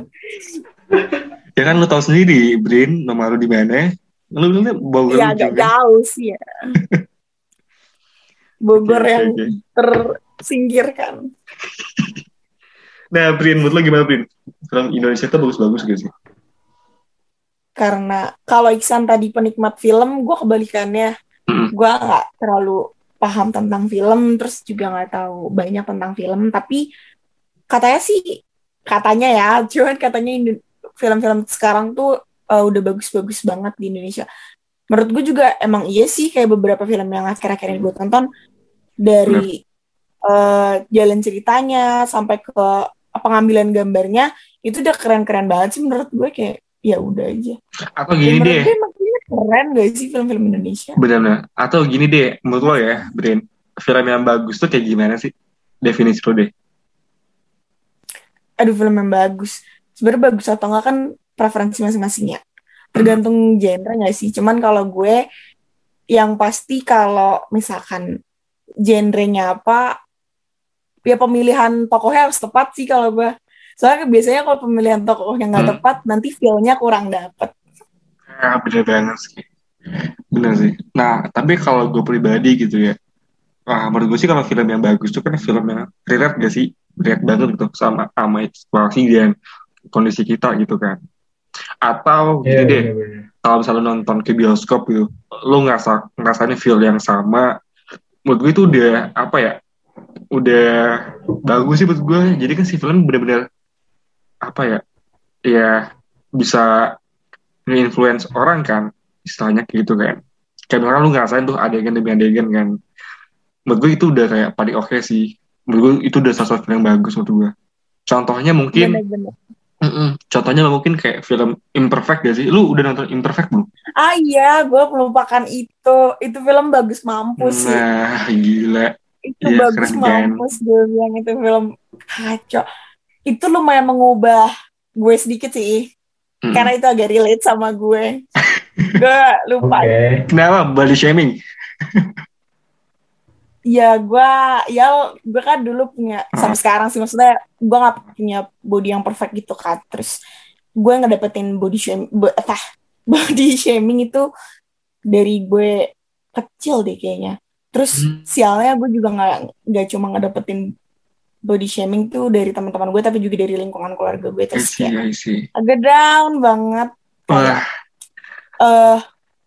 Ya kan lu tahu sendiri, Brin, nomor lu di mana? Lu Bogor Iya agak juga. jauh sih ya Bogor Oke, yang oke. tersingkirkan Nah, Brin, menurut lu gimana, Brin? Film Indonesia tuh bagus-bagus gak sih? karena kalau Iksan tadi penikmat film gue kebalikannya Mm. gue nggak terlalu paham tentang film terus juga nggak tahu banyak tentang film tapi katanya sih katanya ya, cuman katanya film-film sekarang tuh uh, udah bagus-bagus banget di Indonesia. Menurut gue juga emang iya sih kayak beberapa film yang akhir-akhir ini gue tonton dari uh, jalan ceritanya sampai ke pengambilan gambarnya itu udah keren-keren banget sih menurut gue kayak ya udah aja. Atau gini deh, gue kayaknya keren gak sih film-film Indonesia? benar Atau gini deh, menurut lo ya, Brin, film yang bagus tuh kayak gimana sih? Definisi lo deh. Aduh film yang bagus. Sebenarnya bagus atau enggak kan preferensi masing-masing ya. Tergantung genre gak sih? Cuman kalau gue yang pasti kalau misalkan genrenya apa ya pemilihan tokohnya harus tepat sih kalau gue. Soalnya biasanya kalau pemilihan tokohnya nggak Hmm. tepat nanti feel-nya kurang dapet. Ya, bener banget sih. Bener sih. Nah, tapi kalau gue pribadi gitu ya, wah menurut gue sih kalau film yang bagus tuh kan film yang relate gak sih? Relate banget gitu sama, sama situasi dan kondisi kita gitu kan. Atau Iya, gitu deh, bener-bener. kalau misalnya nonton ke bioskop gitu, lo ngerasa ngerasain feel yang sama, menurut gue itu udah apa ya? Udah bagus sih menurut gue. Jadi kan si film bener-bener apa ya? Ya bisa nge-influence orang kan, istilahnya kayak gitu kan. Kayak misalnya lu ngerasain tuh adegan demi adegan kan. Menurut gue itu udah kayak paling oke sih. Menurut gue itu udah salah satu yang bagus menurut gue. Contohnya mungkin Bener-bener. Mm-mm. Contohnya mungkin kayak film Imperfect gak sih? Lu udah nonton Imperfect belum? Ah iya, gue melupakan itu. Itu film bagus mampus sih. Nah, gila. itu Iya, bagus keren kan? mampus gue bilang itu film kacau itu lumayan mengubah gue sedikit sih Mm. karena itu agak relate sama gue gue lupa Oke. Kenapa body shaming? ya gue ya gue kan dulu punya sampai sekarang sih maksudnya gue nggak punya body yang perfect gitu kan. Terus gue ngedapetin body shaming tah body shaming itu dari gue kecil deh kayaknya. Terus Hmm. sialnya gue juga nggak nggak cuma ngedapetin body shaming tuh dari teman-teman gue tapi juga dari lingkungan keluarga gue I terus see, kayak I see. agak down banget. Wah, eh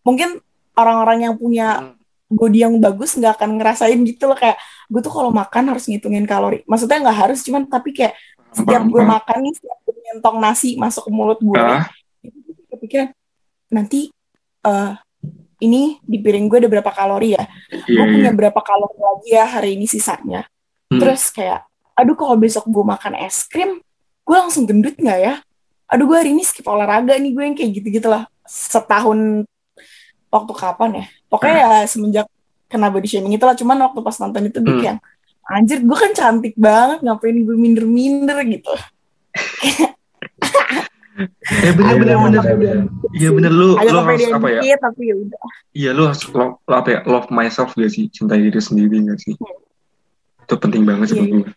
mungkin orang-orang yang punya body yang bagus nggak akan ngerasain gitu loh. Kayak gue tuh kalau makan harus ngitungin kalori. Maksudnya nggak harus cuman tapi kayak setiap gue paham. makan nih setiap gue nyentong nasi masuk ke mulut gue itu gue kepikiran nanti eh ini di piring gue ada berapa kalori ya? Iya, gue iya. punya berapa kalori lagi ya hari ini sisanya? Hmm. terus kayak aduh kalau besok gue makan es krim gue langsung gendut nggak ya? Aduh gue hari ini skip olahraga nih gue yang kayak gitu gitulah setahun waktu kapan ya pokoknya ya semenjak kena body shaming itulah cuman waktu pas nonton itu Hmm. kayak anjir gue kan cantik banget ngapain gue minder-minder gitu Eh bener bener Iya, bener. bener. Iya bener lu agak lu harus apa ya? dikit tapi ya udah Iya lu harus love, lo apa ya? Love myself gak sih? Cintai diri sendiri gak sih? Itu penting banget sih Iya, menurut gue.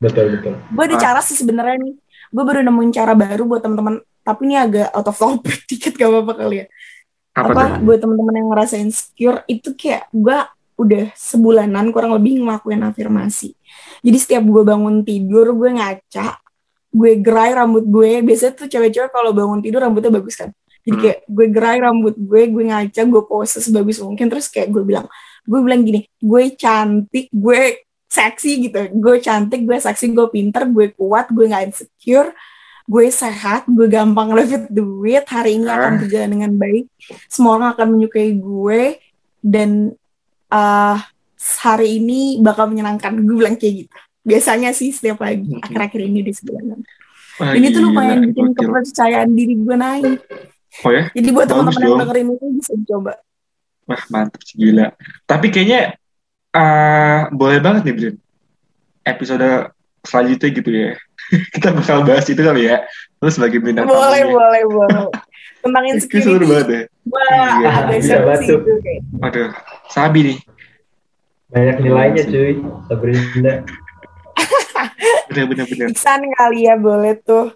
Betul betul. gue ada Ah. cara sih sebenarnya nih gue baru nemuin cara baru buat teman-teman tapi ini agak out of topic dikit gak apa-apa kali ya Apa, apa, tuh? buat teman-teman yang ngerasa insecure itu kayak gue udah sebulanan kurang lebih ngelakuin afirmasi. Jadi setiap gue bangun tidur gue ngaca gue gerai rambut gue biasanya tuh cewek-cewek kalau bangun tidur rambutnya bagus kan? Jadi Hmm. kayak gue gerai rambut gue gue ngaca gue pose sebagus mungkin. Terus kayak gue bilang gue bilang gini gue cantik gue seksi gitu. Gue cantik gue seksi gue pinter gue kuat gue nggak insecure gue sehat gue gampang dapat duit hari ini akan Ah. berjalan dengan baik semua orang akan menyukai gue dan ah hari ini bakal menyenangkan gue bilang kayak gitu biasanya sih setiap pagi Mhm. akhir-akhir ini di sebulanan Wah, ini tuh lumayan bikin kepercayaan diri gue naik Oh ya? jadi buat teman-teman yang dengerin itu bisa dicoba Wah mantap sih gila. Tapi kayaknya eh boleh banget nih Brin. Episode selanjutnya gitu ya. Kita bakal bahas itu kali ya. Terus sebagai bintang boleh tamunya. boleh boleh tentang Itu seru insecurity banget ya. wah Iya, sih tuh. itu kayak Waduh, sabi nih. Banyak nilainya cuy. Sabrina. Bener bener bener. San kali ya boleh tuh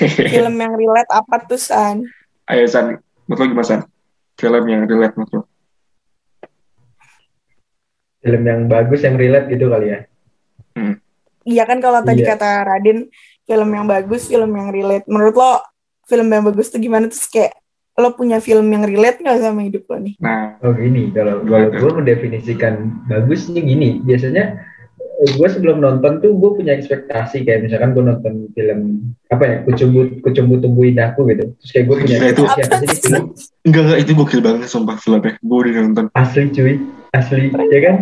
film yang relate apa tuh San Ayo San, menurut lo gimana San? Film yang relate menurut lo? Film yang bagus yang relate gitu kali ya. Iya kan kalau tadi Iya. kata Raden film yang bagus, film yang relate. Menurut lo film yang bagus tuh gimana? Terus kayak lo punya film yang relate nggak sama hidup lo nih? Nah, Oh gini, kalau kalau gue mendefinisikan bagus nih gini, biasanya gue sebelum nonton tuh gue punya ekspektasi. Kayak misalkan gue nonton film apa ya kucumbu kucumbu tumbuh indahku gitu. Terus kayak gue punya Gila, itu- ekspektasi di film. Enggak, enggak, itu gokil banget sumpah filmnya. Gue udah nonton. asli cuy. Asli. Ya kan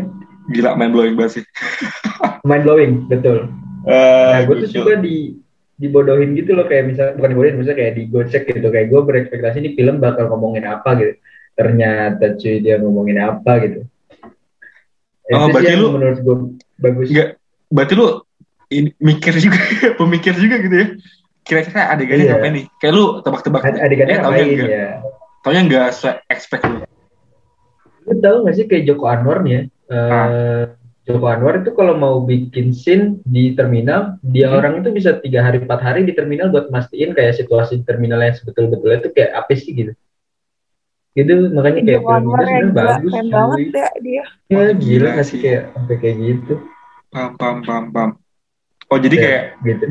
Gila, main blowing banget sih. mind blowing betul Eh, nah gue tuh suka di dibodohin gitu loh kayak misalnya bukan dibodohin misalnya kayak digocek gitu kayak gue berekspektasi ini film bakal ngomongin apa gitu ternyata cuy dia ngomongin apa gitu Oh, itu berarti yang lu- menurut gue bagus Enggak, berarti lu ini, mikir juga, pemikir juga gitu ya. Kira-kira adegannya Iya. ngapain nih? Kayak lu tebak-tebak. Ad- adegannya Eh, ngapain enggak. ya Taunya enggak se-expect lu. lu tahu gak sih kayak Joko Anwar nih ya eh, Ah. Joko Anwar itu kalau mau bikin scene di terminal dia Hmm. orang itu bisa tiga hari empat hari di terminal buat mastiin kayak situasi di terminal yang sebetul-betulnya itu kayak apa sih gitu gitu makanya kayak Joko film Anwar itu yang sebenarnya gila, bagus keren banget ya dia. ya gila gak sih kayak sampai kayak gitu Pam, pam, pam, pam. Oh, jadi Ya, kayak gitu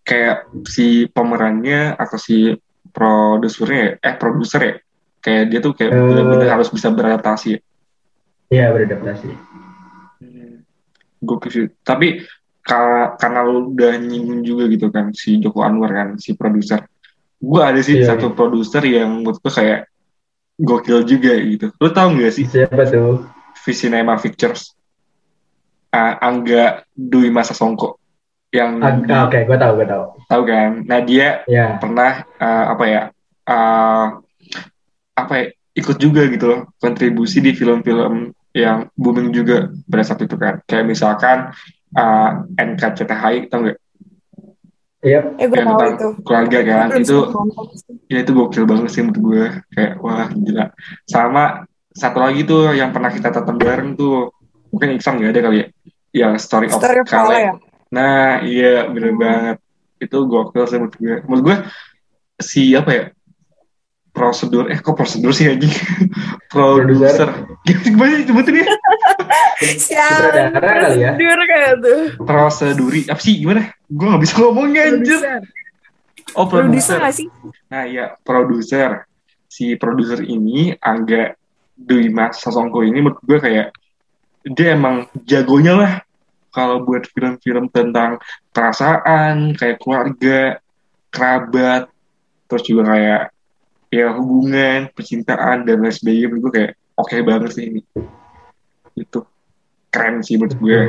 kayak si pemerannya atau si produsernya ya, eh produser ya kayak dia tuh kayak Eh. benar-benar harus bisa beradaptasi ya. Ya beradaptasi Gokil sih. Tapi ka- karena lu udah nyinggung juga gitu kan si Joko Anwar kan si produser. Gue ada sih Iya, satu produser yang menurut gue kayak gokil juga gitu. Lu tau gak sih siapa tuh Visinema Pictures? Ah, Angga Dwi Masa Songko yang oke gue tahu gue tahu tahu kan. Nah dia ya pernah eh, apa ya eh, apa ya ikut juga gitu loh kontribusi di film-film yang booming juga pada saat itu kan kayak misalkan uh, NKCTHI tau nggak iya Eh gue yang tahu tentang itu. keluarga kan Belum itu sih. ya itu gokil banget sih menurut gue kayak wah gila sama satu lagi tuh yang pernah kita tonton bareng tuh mungkin Iksan nggak ada kali ya yang Story, Story of of Kale Kale ya? Nah, iya bener Hmm. banget. Itu gokil sih menurut gue. Menurut gue si apa ya? Prosedur eh kok prosedur sih anjing? Produser. Gimana sih sebutin ya? Sutradara kali ya? prosedur kayak tuh. Proseduri apa sih gimana? Gue gak bisa ngomongnya anjir. Oh, Produser sih? Nah, iya, produser. Si produser ini Angga Dwi Mas Sasongko ini menurut gue kayak dia emang jagonya lah kalau buat film-film tentang perasaan, kayak keluarga, kerabat, terus juga kayak ya hubungan, percintaan dan lain sebagainya menurut gue kayak oke banget sih ini. Itu keren sih menurut gue.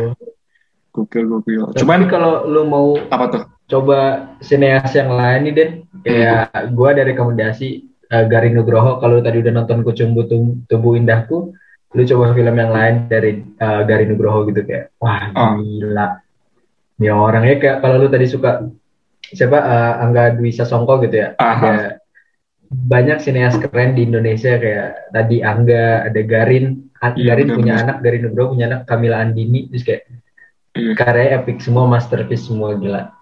Gokil gokil. Cuman kalau lu mau apa tuh? coba sineas yang lain nih Den kayak gua ada rekomendasi eh, Gari Nugroho kalau tadi udah nonton Kucumbu Tubuh Indahku lu coba film yang lain dari eh, Gari Nugroho gitu kayak wah Oh. gila ini orangnya kayak kalau lu tadi suka siapa eh, Angga Dwi Sasongko gitu ya Aha. ada banyak sineas keren di Indonesia kayak tadi Angga ada Garin A- Iya, Garin punya anak Garin Nugroho punya anak Kamila Andini terus kayak Iya. karyanya epic semua masterpiece semua gila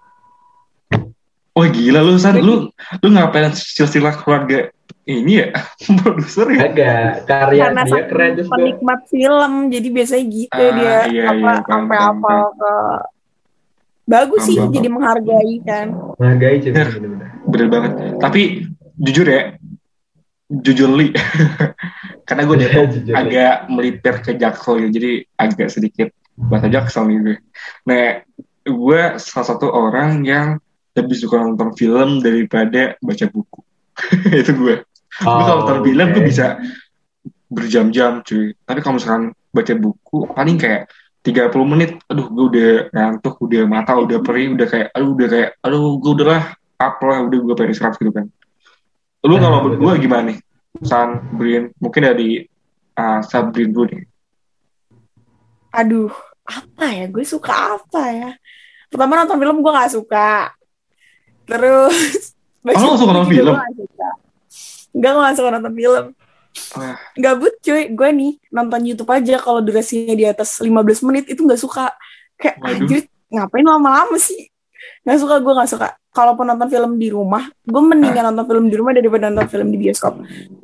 Oh gila lu San, lu lu ngapain silsilah keluarga ini ya produser ya? Agak karya Karena dia keren terus gua- penikmat film, jadi biasanya gitu Ah, dia iya, apa iya, hafal ke bagus sih jadi menghargai kan. menghargai Bener. bener-bener. Bener banget. Tapi jujur ya, jujur li, karena gue Iya, jujur. agak melipir ke jaksel ya, jadi agak sedikit bahasa jaksel gue. Nah, gue salah satu orang yang lebih suka nonton film daripada baca buku. Itu gue. gue kalau nonton film gue oke. bisa berjam-jam cuy. Tapi kalau misalkan baca buku paling kayak 30 menit, aduh gue udah ngantuk, udah mata udah perih, udah kayak, aduh udah kayak, aduh gue udah lah, up lah, udah gue pengen istirahat gitu kan. Lu Ah, kalau betul. berdua gimana nih? San, Brin, mungkin dari uh, Sabrin dulu nih. Aduh, apa ya? Gue suka apa ya? Pertama nonton film gue gak suka. Terus Oh, lu suka nonton film? gua nggak suka. Enggak, gue gak suka nonton film. Wah, Gabut cuy, gue nih nonton YouTube aja kalau durasinya di atas 15 menit itu gak suka. Kayak Waduh. anjir, ngapain lama-lama sih? Gak suka, gue gak suka. Kalaupun nonton film di rumah, gue mendingan nonton film di rumah daripada nonton film di bioskop.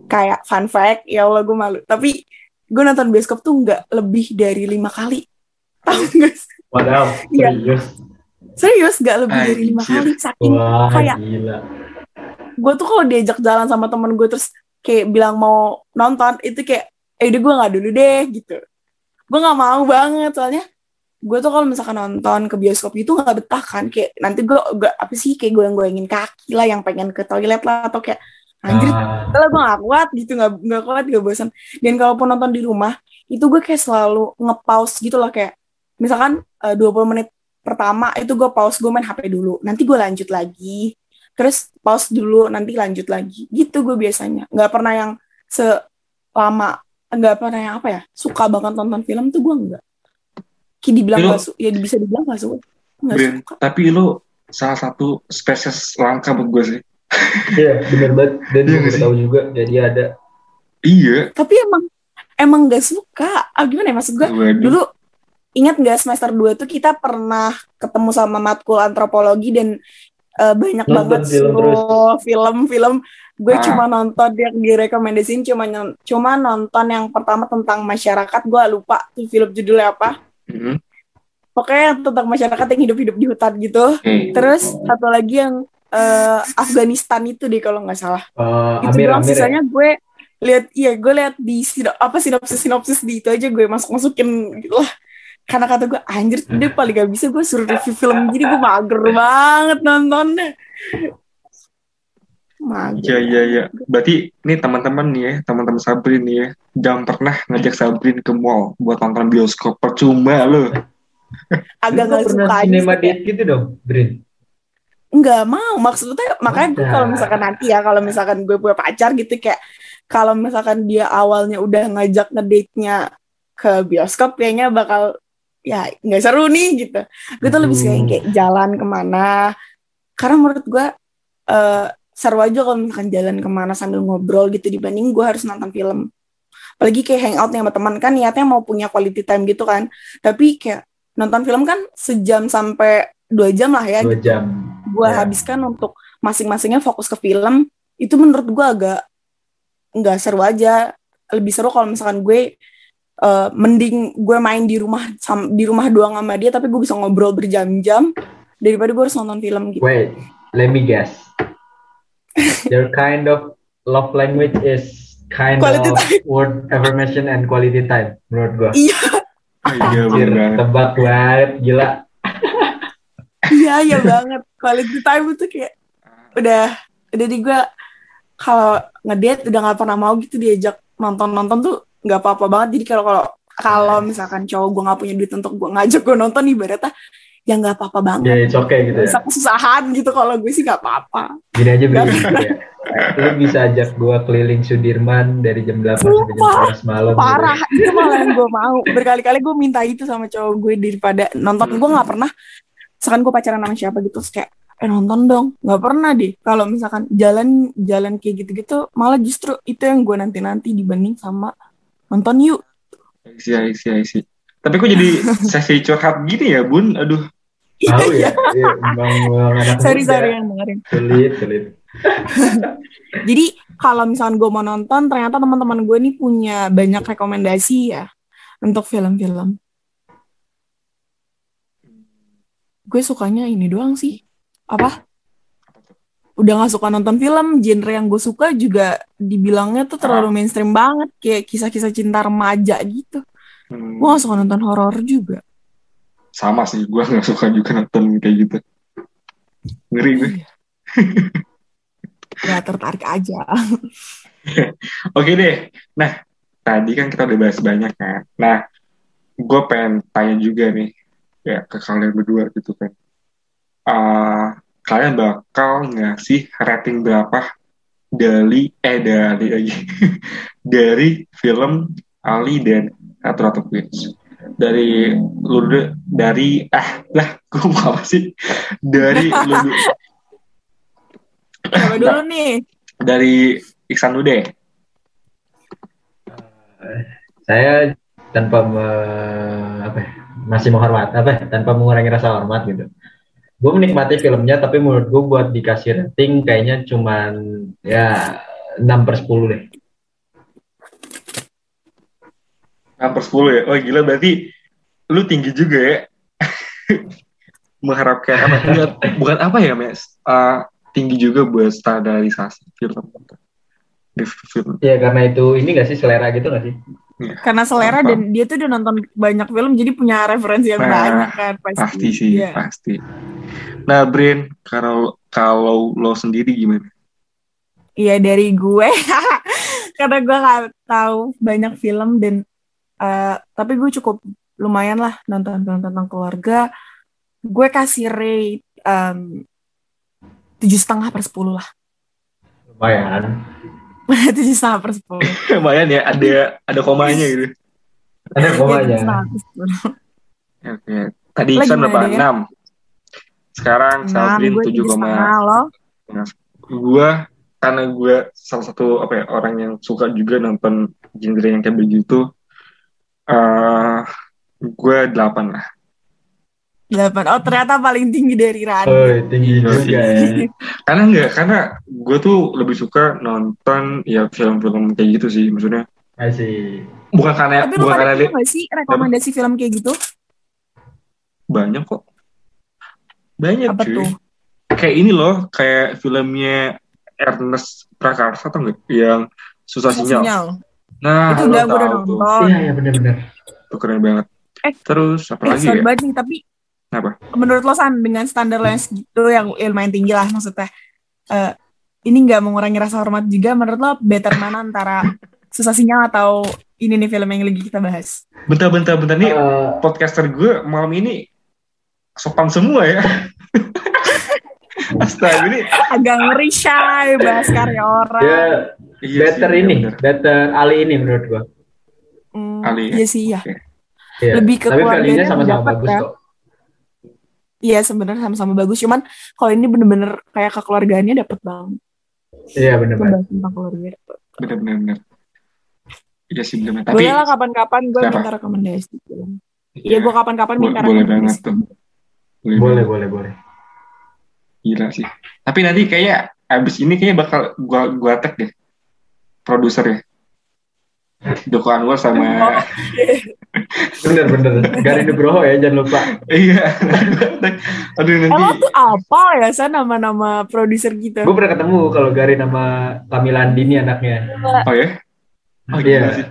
Kayak fun fact, ya Allah gue malu. Tapi gue nonton bioskop tuh nggak lebih dari lima kali. Tahu gak sih? Wadaw, Iya. serius. Serius gak lebih dari lima kali. Saking Wah, kayak gila. gue tuh kalau diajak jalan sama temen gue terus kayak bilang mau nonton itu kayak eh udah gue nggak dulu deh gitu gue nggak mau banget soalnya gue tuh kalau misalkan nonton ke bioskop itu nggak betah kan kayak nanti gue gak apa sih kayak gue yang goyangin kaki lah yang pengen ke toilet lah atau kayak anjir Ah, kalau gue gak kuat gitu nggak nggak kuat gak bosan. Dan kalaupun nonton di rumah itu gue kayak selalu nge-pause gitu loh kayak misalkan eh, 20 menit pertama itu gue pause gue main HP dulu nanti gue lanjut lagi. Terus pause dulu nanti lanjut lagi. Gitu gue biasanya. Nggak pernah yang selama nggak pernah yang apa ya suka banget nonton film tuh gue nggak Kayak dibilang Lu- nggak su ya bisa dibilang suka nggak Brin, suka tapi lu salah satu spesies langka buat gue sih. Iya, bener banget. Dan Iya gue tahu juga jadi ada. Iya. tapi emang emang nggak suka ah, gimana ya maksud gue Waduh. dulu ingat nggak semester 2 tuh kita pernah ketemu sama matkul antropologi dan eh, banyak Nonton banget film film-film gue Ah. cuma nonton yang direkomendasiin cuma cuma nonton yang pertama tentang masyarakat gue lupa tuh film judulnya apa Mhm. pokoknya yang tentang masyarakat yang hidup-hidup di hutan gitu Oke. terus satu lagi yang eh, Afghanistan itu deh kalau nggak salah Eh, itu Amir doang ya? sisanya gue lihat iya gue lihat di sino- apa sinopsis sinopsis di itu aja gue masuk masukin gitu lah karena kata gue anjir dia paling gak bisa gue suruh review film jadi gue mager banget nontonnya mager Iya iya iya. Berarti ini teman-teman nih ya, teman-teman Sabrin nih ya, jangan pernah ngajak Sabrin ke mall buat nonton bioskop. Percuma lu. agak Lu gak pernah suka aja cinema date gitu dong, Brin. nggak mau maksudnya makanya gue kalau misalkan nanti ya kalau misalkan gue punya pacar gitu kayak kalau misalkan dia awalnya udah ngajak ngedate-nya ke bioskop kayaknya bakal ya nggak seru nih gitu gue tuh lebih suka yang kayak jalan ke mana karena menurut gue eh seru aja kalau misalkan jalan ke mana sambil ngobrol gitu dibanding gue harus nonton film apalagi kayak hangout sama teman kan niatnya mau punya quality time gitu kan tapi kayak nonton film kan sejam sampai dua jam lah ya Dua jam. gue Ya. habiskan untuk masing-masingnya fokus ke film itu menurut gue agak nggak seru aja lebih seru kalau misalkan gue eh, mending gue main di rumah di rumah doang sama dia tapi gue bisa ngobrol berjam-jam daripada gue harus nonton film gitu Wait, let me guess. Your kind of love language is kind Quality of word affirmation and quality time menurut gua. iya Ah, iya banget. tebak banget, gila. iya iya banget quality time itu kayak udah udah di gue kalau ngedate udah nggak pernah mau gitu diajak nonton-nonton tuh nggak apa-apa banget jadi kalau kalau kalau misalkan cowok gue nggak punya duit untuk gue ngajak gue nonton ibaratnya ya nggak apa-apa banget Ya, it's okay gitu ya. bisa kesusahan gitu kalau gue sih nggak apa-apa Gini aja Brin, Nggak. ya. Lu bisa ajak gua keliling Sudirman dari jam 8 sampai jam Sumpah, 11 malam. gitu. parah itu malah yang gue mau berkali-kali gue minta itu sama cowok gue daripada nonton gue nggak pernah misalkan gue pacaran sama siapa gitu terus kayak eh nonton dong nggak pernah deh kalau misalkan jalan jalan kayak gitu-gitu malah justru itu yang gue nanti-nanti dibanding sama nonton yuk Isi, isi, isi. Tapi kok jadi sesi curhat gini ya, Bun? Aduh. Tahu ya, iya, bang, bang anak sorry sorry yang dengerin. Sulit, sulit. jadi kalau misalkan gue mau nonton ternyata teman-teman gue nih punya banyak rekomendasi ya untuk film-film. Gue sukanya ini doang sih. Apa? Udah gak suka nonton film genre yang gue suka juga dibilangnya tuh terlalu mainstream banget kayak kisah-kisah cinta remaja gitu. Hmm, gue gak suka nonton horor juga sama sih, gue gak suka juga nonton kayak gitu. Ngeri gue. ya tertarik aja Oke deh. Nah, tadi kan kita udah bahas banyak kan. Nah, gue pengen tanya juga nih, ya ke kalian berdua gitu kan. Ah, kalian bakal ngasih rating berapa dari eh dari lagi dari film Ali dan Ratu Ratu Queens dari lu dulu- dari ah lah gue mau apa sih dari lu dulu- coba dulu nih dari Iksan dulu deh Saya tanpa me- apa ya, masih menghormat apa ya, tanpa mengurangi rasa hormat gitu. Gue menikmati filmnya tapi menurut gue buat dikasih rating kayaknya cuman ya 6 per 10 deh. 6 per 10 ya? Oh gila berarti lu tinggi juga ya. Mengharapkan apa? Bukan, bukan apa ya, Mes? Uh, tinggi juga buat standarisasi film. Di film. Ya karena itu ini gak sih selera gitu gak sih? Iya, Karena selera paham. dan dia tuh udah nonton banyak film jadi punya referensi yang Nah, banyak kan pasti. Pasti sih, Iya. pasti. Nah, Brin, kalau kalau lo sendiri gimana? Iya dari gue karena gue nggak tahu banyak film dan eh, tapi gue cukup lumayan lah nonton film tentang keluarga. Gue kasih rate tujuh setengah per sepuluh lah. lumayan Tujuh setengah per sepuluh. Lumayan ya, ada ada komanya gitu. ada Iya, komanya per sepuluh. Oke. Tadi Iksan berapa? Den? 6. Sekarang Nah, Sabrin gue 7, tujuh setengah loh. gue karena gue salah satu apa ya orang yang suka juga nonton genre yang kayak begitu eh gue delapan lah Delapan. Oh ternyata paling tinggi dari Rani. oh tinggi Iya juga sih. ya karena enggak karena gue tuh lebih suka nonton ya film-film kayak gitu sih maksudnya masih bukan karena Tapi bukan karena gak sih rekomendasi film kayak gitu? banyak kok banyak Apa cuy tuh? kayak ini loh kayak filmnya Ernest Prakarsa atau enggak yang susah sinyal Sinyal. Nah Itu udah udah nonton. iya iya benar-benar Tuh keren banget Eh, terus apa Eh, lagi sorry ya banget nih, tapi Apa? menurut lo San, dengan standar lo yang segitu, yang lumayan tinggi lah maksudnya, eh, ini nggak mengurangi rasa hormat juga, menurut lo better mana antara susah sinyal atau ini nih film yang lagi kita bahas? bentar bentar bentar nih Eh, podcaster gue malam ini sopan semua ya. Astaga ini. Agak ngeri shy, bahas karya orang. dia Iya better sih, ini bener. better Ali ini menurut gua Hmm, Ali ya? Iya sih, iya. Iya. Lebih ke tapi keluarganya sama-sama dapat, bagus kan? kok Iya sebenarnya sama-sama bagus, cuman kalau ini bener-bener kayak kekeluargaannya dapet banget. iya Membahas tentang keluarga. Bener bener bener. Iya sih bener. Tapi Boleh lah kapan-kapan gue minta rekomendasi. Iya, Iya, gue kapan-kapan minta boleh banget rekomendasi. tuh. boleh banget. boleh boleh Gila sih. Tapi nanti kayak abis ini kayaknya bakal gua gua tag deh produser ya. Joko Anwar sama bener-bener Garin Nugroho ya jangan lupa iya. Aduh nanti Emang tuh apa ya San nama-nama produser gitu? gue pernah ketemu kalau Garin sama Kamila Andini anaknya oh ya. Oh Iya. gila sih.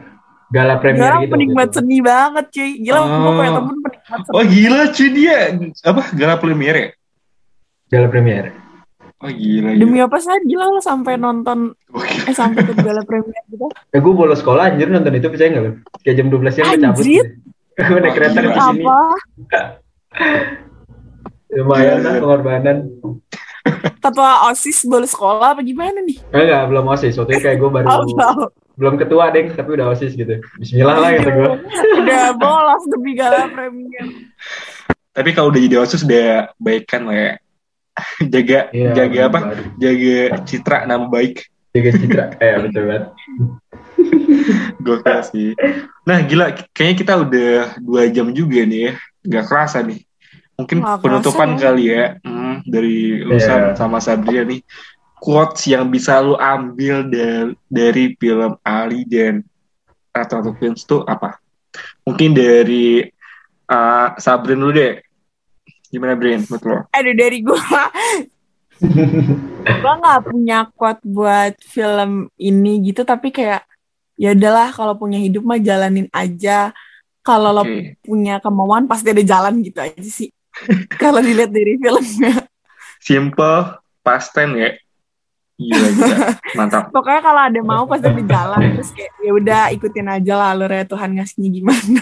gala premier orang gitu penikmat waktu itu. seni banget cuy. Gila Oh. gue punya temen penikmat seni. Oh gila cuy dia apa gala premier ya? Gala premier Oh gila. Demi gila. apa sih gila lo sampai nonton eh sampai ke gala premier gitu. eh gue bolos sekolah anjir nonton itu percaya nggak lu kayak jam 12 siang gue cabut Anjir. gitu. gue naik Oh, kereta ke sini Apa? lumayan lah pengorbanan Ketua OSIS bolos sekolah apa gimana nih? enggak belum osis waktu itu kayak gue baru Oh, belum ketua deh tapi udah osis gitu Bismillah lah kata gue Udah bolos demi gala premier. Tapi kalau udah jadi osis udah baikkan lah ya. jaga Iya, jaga apa? baru. Jaga citra nama baik. jaga citra eh betul banget Gokil sih. Nah gila, kayaknya kita udah dua jam juga nih ya. Gak kerasa nih. Mungkin Nggak penutupan kerasa, kali ya hmm, dari Lusan Iya. sama Sabria nih. Quotes yang bisa lu ambil dari, dari film Ali dan Ratu Ratu Queens tuh apa? Mungkin dari uh, Sabrin dulu deh. Gimana Brin? Menurut lo? Aduh dari gue gue nggak punya quote buat film ini gitu tapi kayak ya udahlah kalau punya hidup mah jalanin aja kalau lo punya kemauan pasti ada jalan gitu aja sih kalau dilihat dari filmnya Simple, past ya. Gila, gila. Mantap. pokoknya kalau ada mau pasti ada jalan terus kayak ya udah ikutin aja lah alurnya Tuhan ngasihnya gimana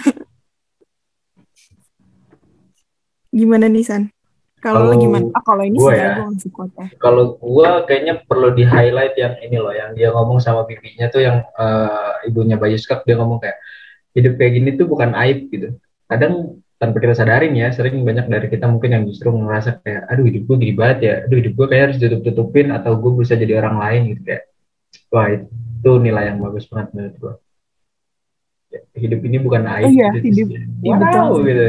gimana nih San kalau gimana ah kalau ini gua ya. quote kalau gue kayaknya perlu di highlight yang ini loh yang dia ngomong sama bibinya tuh yang eh, ibunya Bayu Skak dia ngomong kayak hidup kayak gini tuh bukan aib gitu kadang tanpa kita sadarin ya sering banyak dari kita mungkin yang justru ngerasa kayak aduh hidup gue gini banget ya aduh hidup gue kayak harus tutup tutupin atau gue bisa jadi orang lain gitu kayak wah itu nilai yang bagus banget menurut gue Ya, hidup ini bukan aib Iya, gitu. hidup- wow, betul. gitu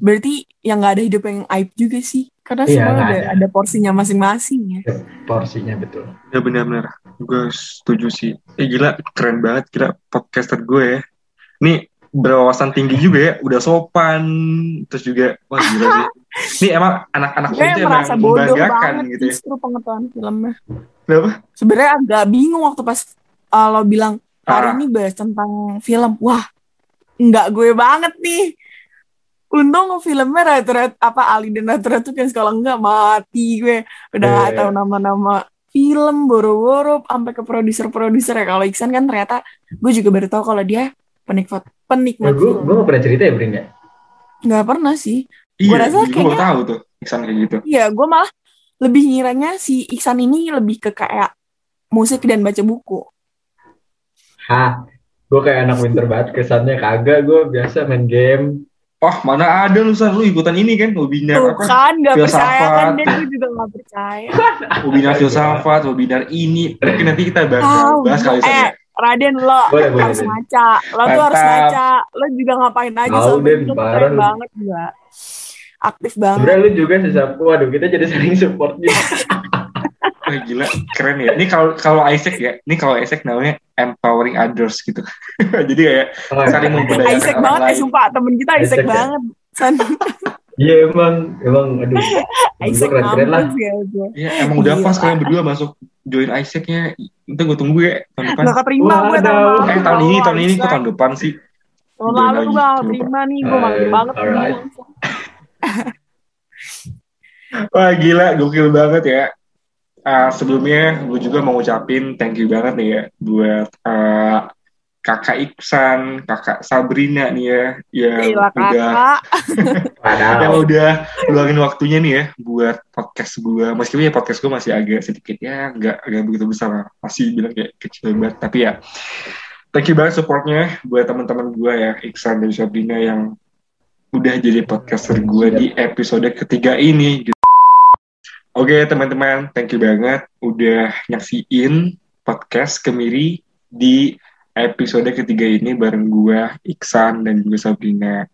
berarti yang nggak ada hidup yang aib juga sih karena Iya, semua ada, ada. porsinya masing-masing ya porsinya betul Ya benar-benar. Gue setuju sih. Eh gila, keren banget. Gila, podcaster gue ya. Nih, berwawasan tinggi juga ya. Udah sopan. Terus juga, wah gila sih. Ini emang anak-anak gue itu emang bodoh membanggakan banget gitu ya. justru pengetahuan filmnya Kenapa? sebenarnya agak bingung waktu pas uh, lo bilang hari Ah. ini bahas tentang film. Wah, nggak gue banget nih. Untung filmnya rata-rata apa Ali dan rata-rata tuh kan kalau enggak mati gue udah Iya, nggak iya. tahu nama-nama film boro-boro sampai ke produser-produser ya kalau Iksan kan ternyata gue juga baru tahu kalau dia penikmat Nah, penikmat gue gue gak pernah cerita ya Brin ya. nggak pernah sih Iya, rasa gue baru kayaknya- tahu tuh Iksan kayak gitu. Iya, gue malah lebih ngiranya si Iksan ini lebih ke kayak musik dan baca buku. Hah, gue kayak anak winter banget kesannya kagak gue biasa main game. Oh, mana ada lu San, lu ikutan ini kan, webinar Tuh apa? kan, gak filsafat. percaya kan, dan gue juga gak percaya. Webinar filsafat, webinar ini. Mungkin nanti kita bahas, Tahu, bahas kali San, eh. Raden, lo Boleh, boleh, harus boleh. baca. Lo tuh harus baca. Lo juga ngapain aja Tahu, sama itu keren banget juga. Aktif banget. Sebenernya lu juga sih Sap. Waduh kita jadi saling support juga. Wah, gila, keren ya. Ini kalau kalau Isaac ya, ini kalau Isaac namanya empowering others gitu. Jadi kayak Oh, saling memberdayakan Isaac orang banget, eh, lain. sumpah. Temen kita Isaac, Isaac ya? banget. San, Iya emang, emang aduh. Isaac keren-keren lah. mampus ya. gue. Ya, emang udah Gila. pas kalian berdua masuk join Isaacnya. Itu gue tunggu ya tahun depan. Gak keterima gue tahun. Eh tahun ini, tahun ini kok tahun depan sih? Tahun lalu gue gak terima nih, gue malu Eh, banget. alright. Wah gila, gokil banget ya. Ah, sebelumnya gue juga mau ngucapin thank you banget nih ya buat ah, kakak Iksan, kakak Sabrina nih ya, yang Gila udah yang udah luangin waktunya nih ya buat podcast gue. Meskipun ya podcast gue masih agak sedikit ya, nggak nggak begitu besar, masih bilang kayak kecil banget. Tapi ya, thank you banget supportnya buat teman-teman gue ya, Iksan dan Sabrina yang udah jadi podcaster gue di episode ketiga ini. gitu. Oke teman-teman, thank you banget udah nyaksiin podcast Kemiri di episode ketiga ini bareng gue, Iksan dan juga Sabrina.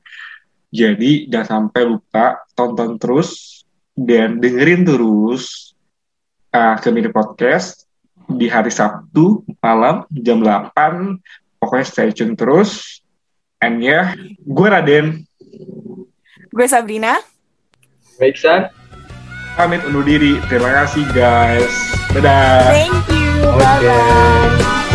Jadi jangan sampai lupa tonton terus dan dengerin terus uh, Kemiri Podcast di hari Sabtu malam jam 8. Pokoknya stay tune terus. And ya, gue Raden, Gue Sabrina. Baik San. Pamit undur diri. Terima kasih guys. Dadah. Thank you. Oke. Bye-bye.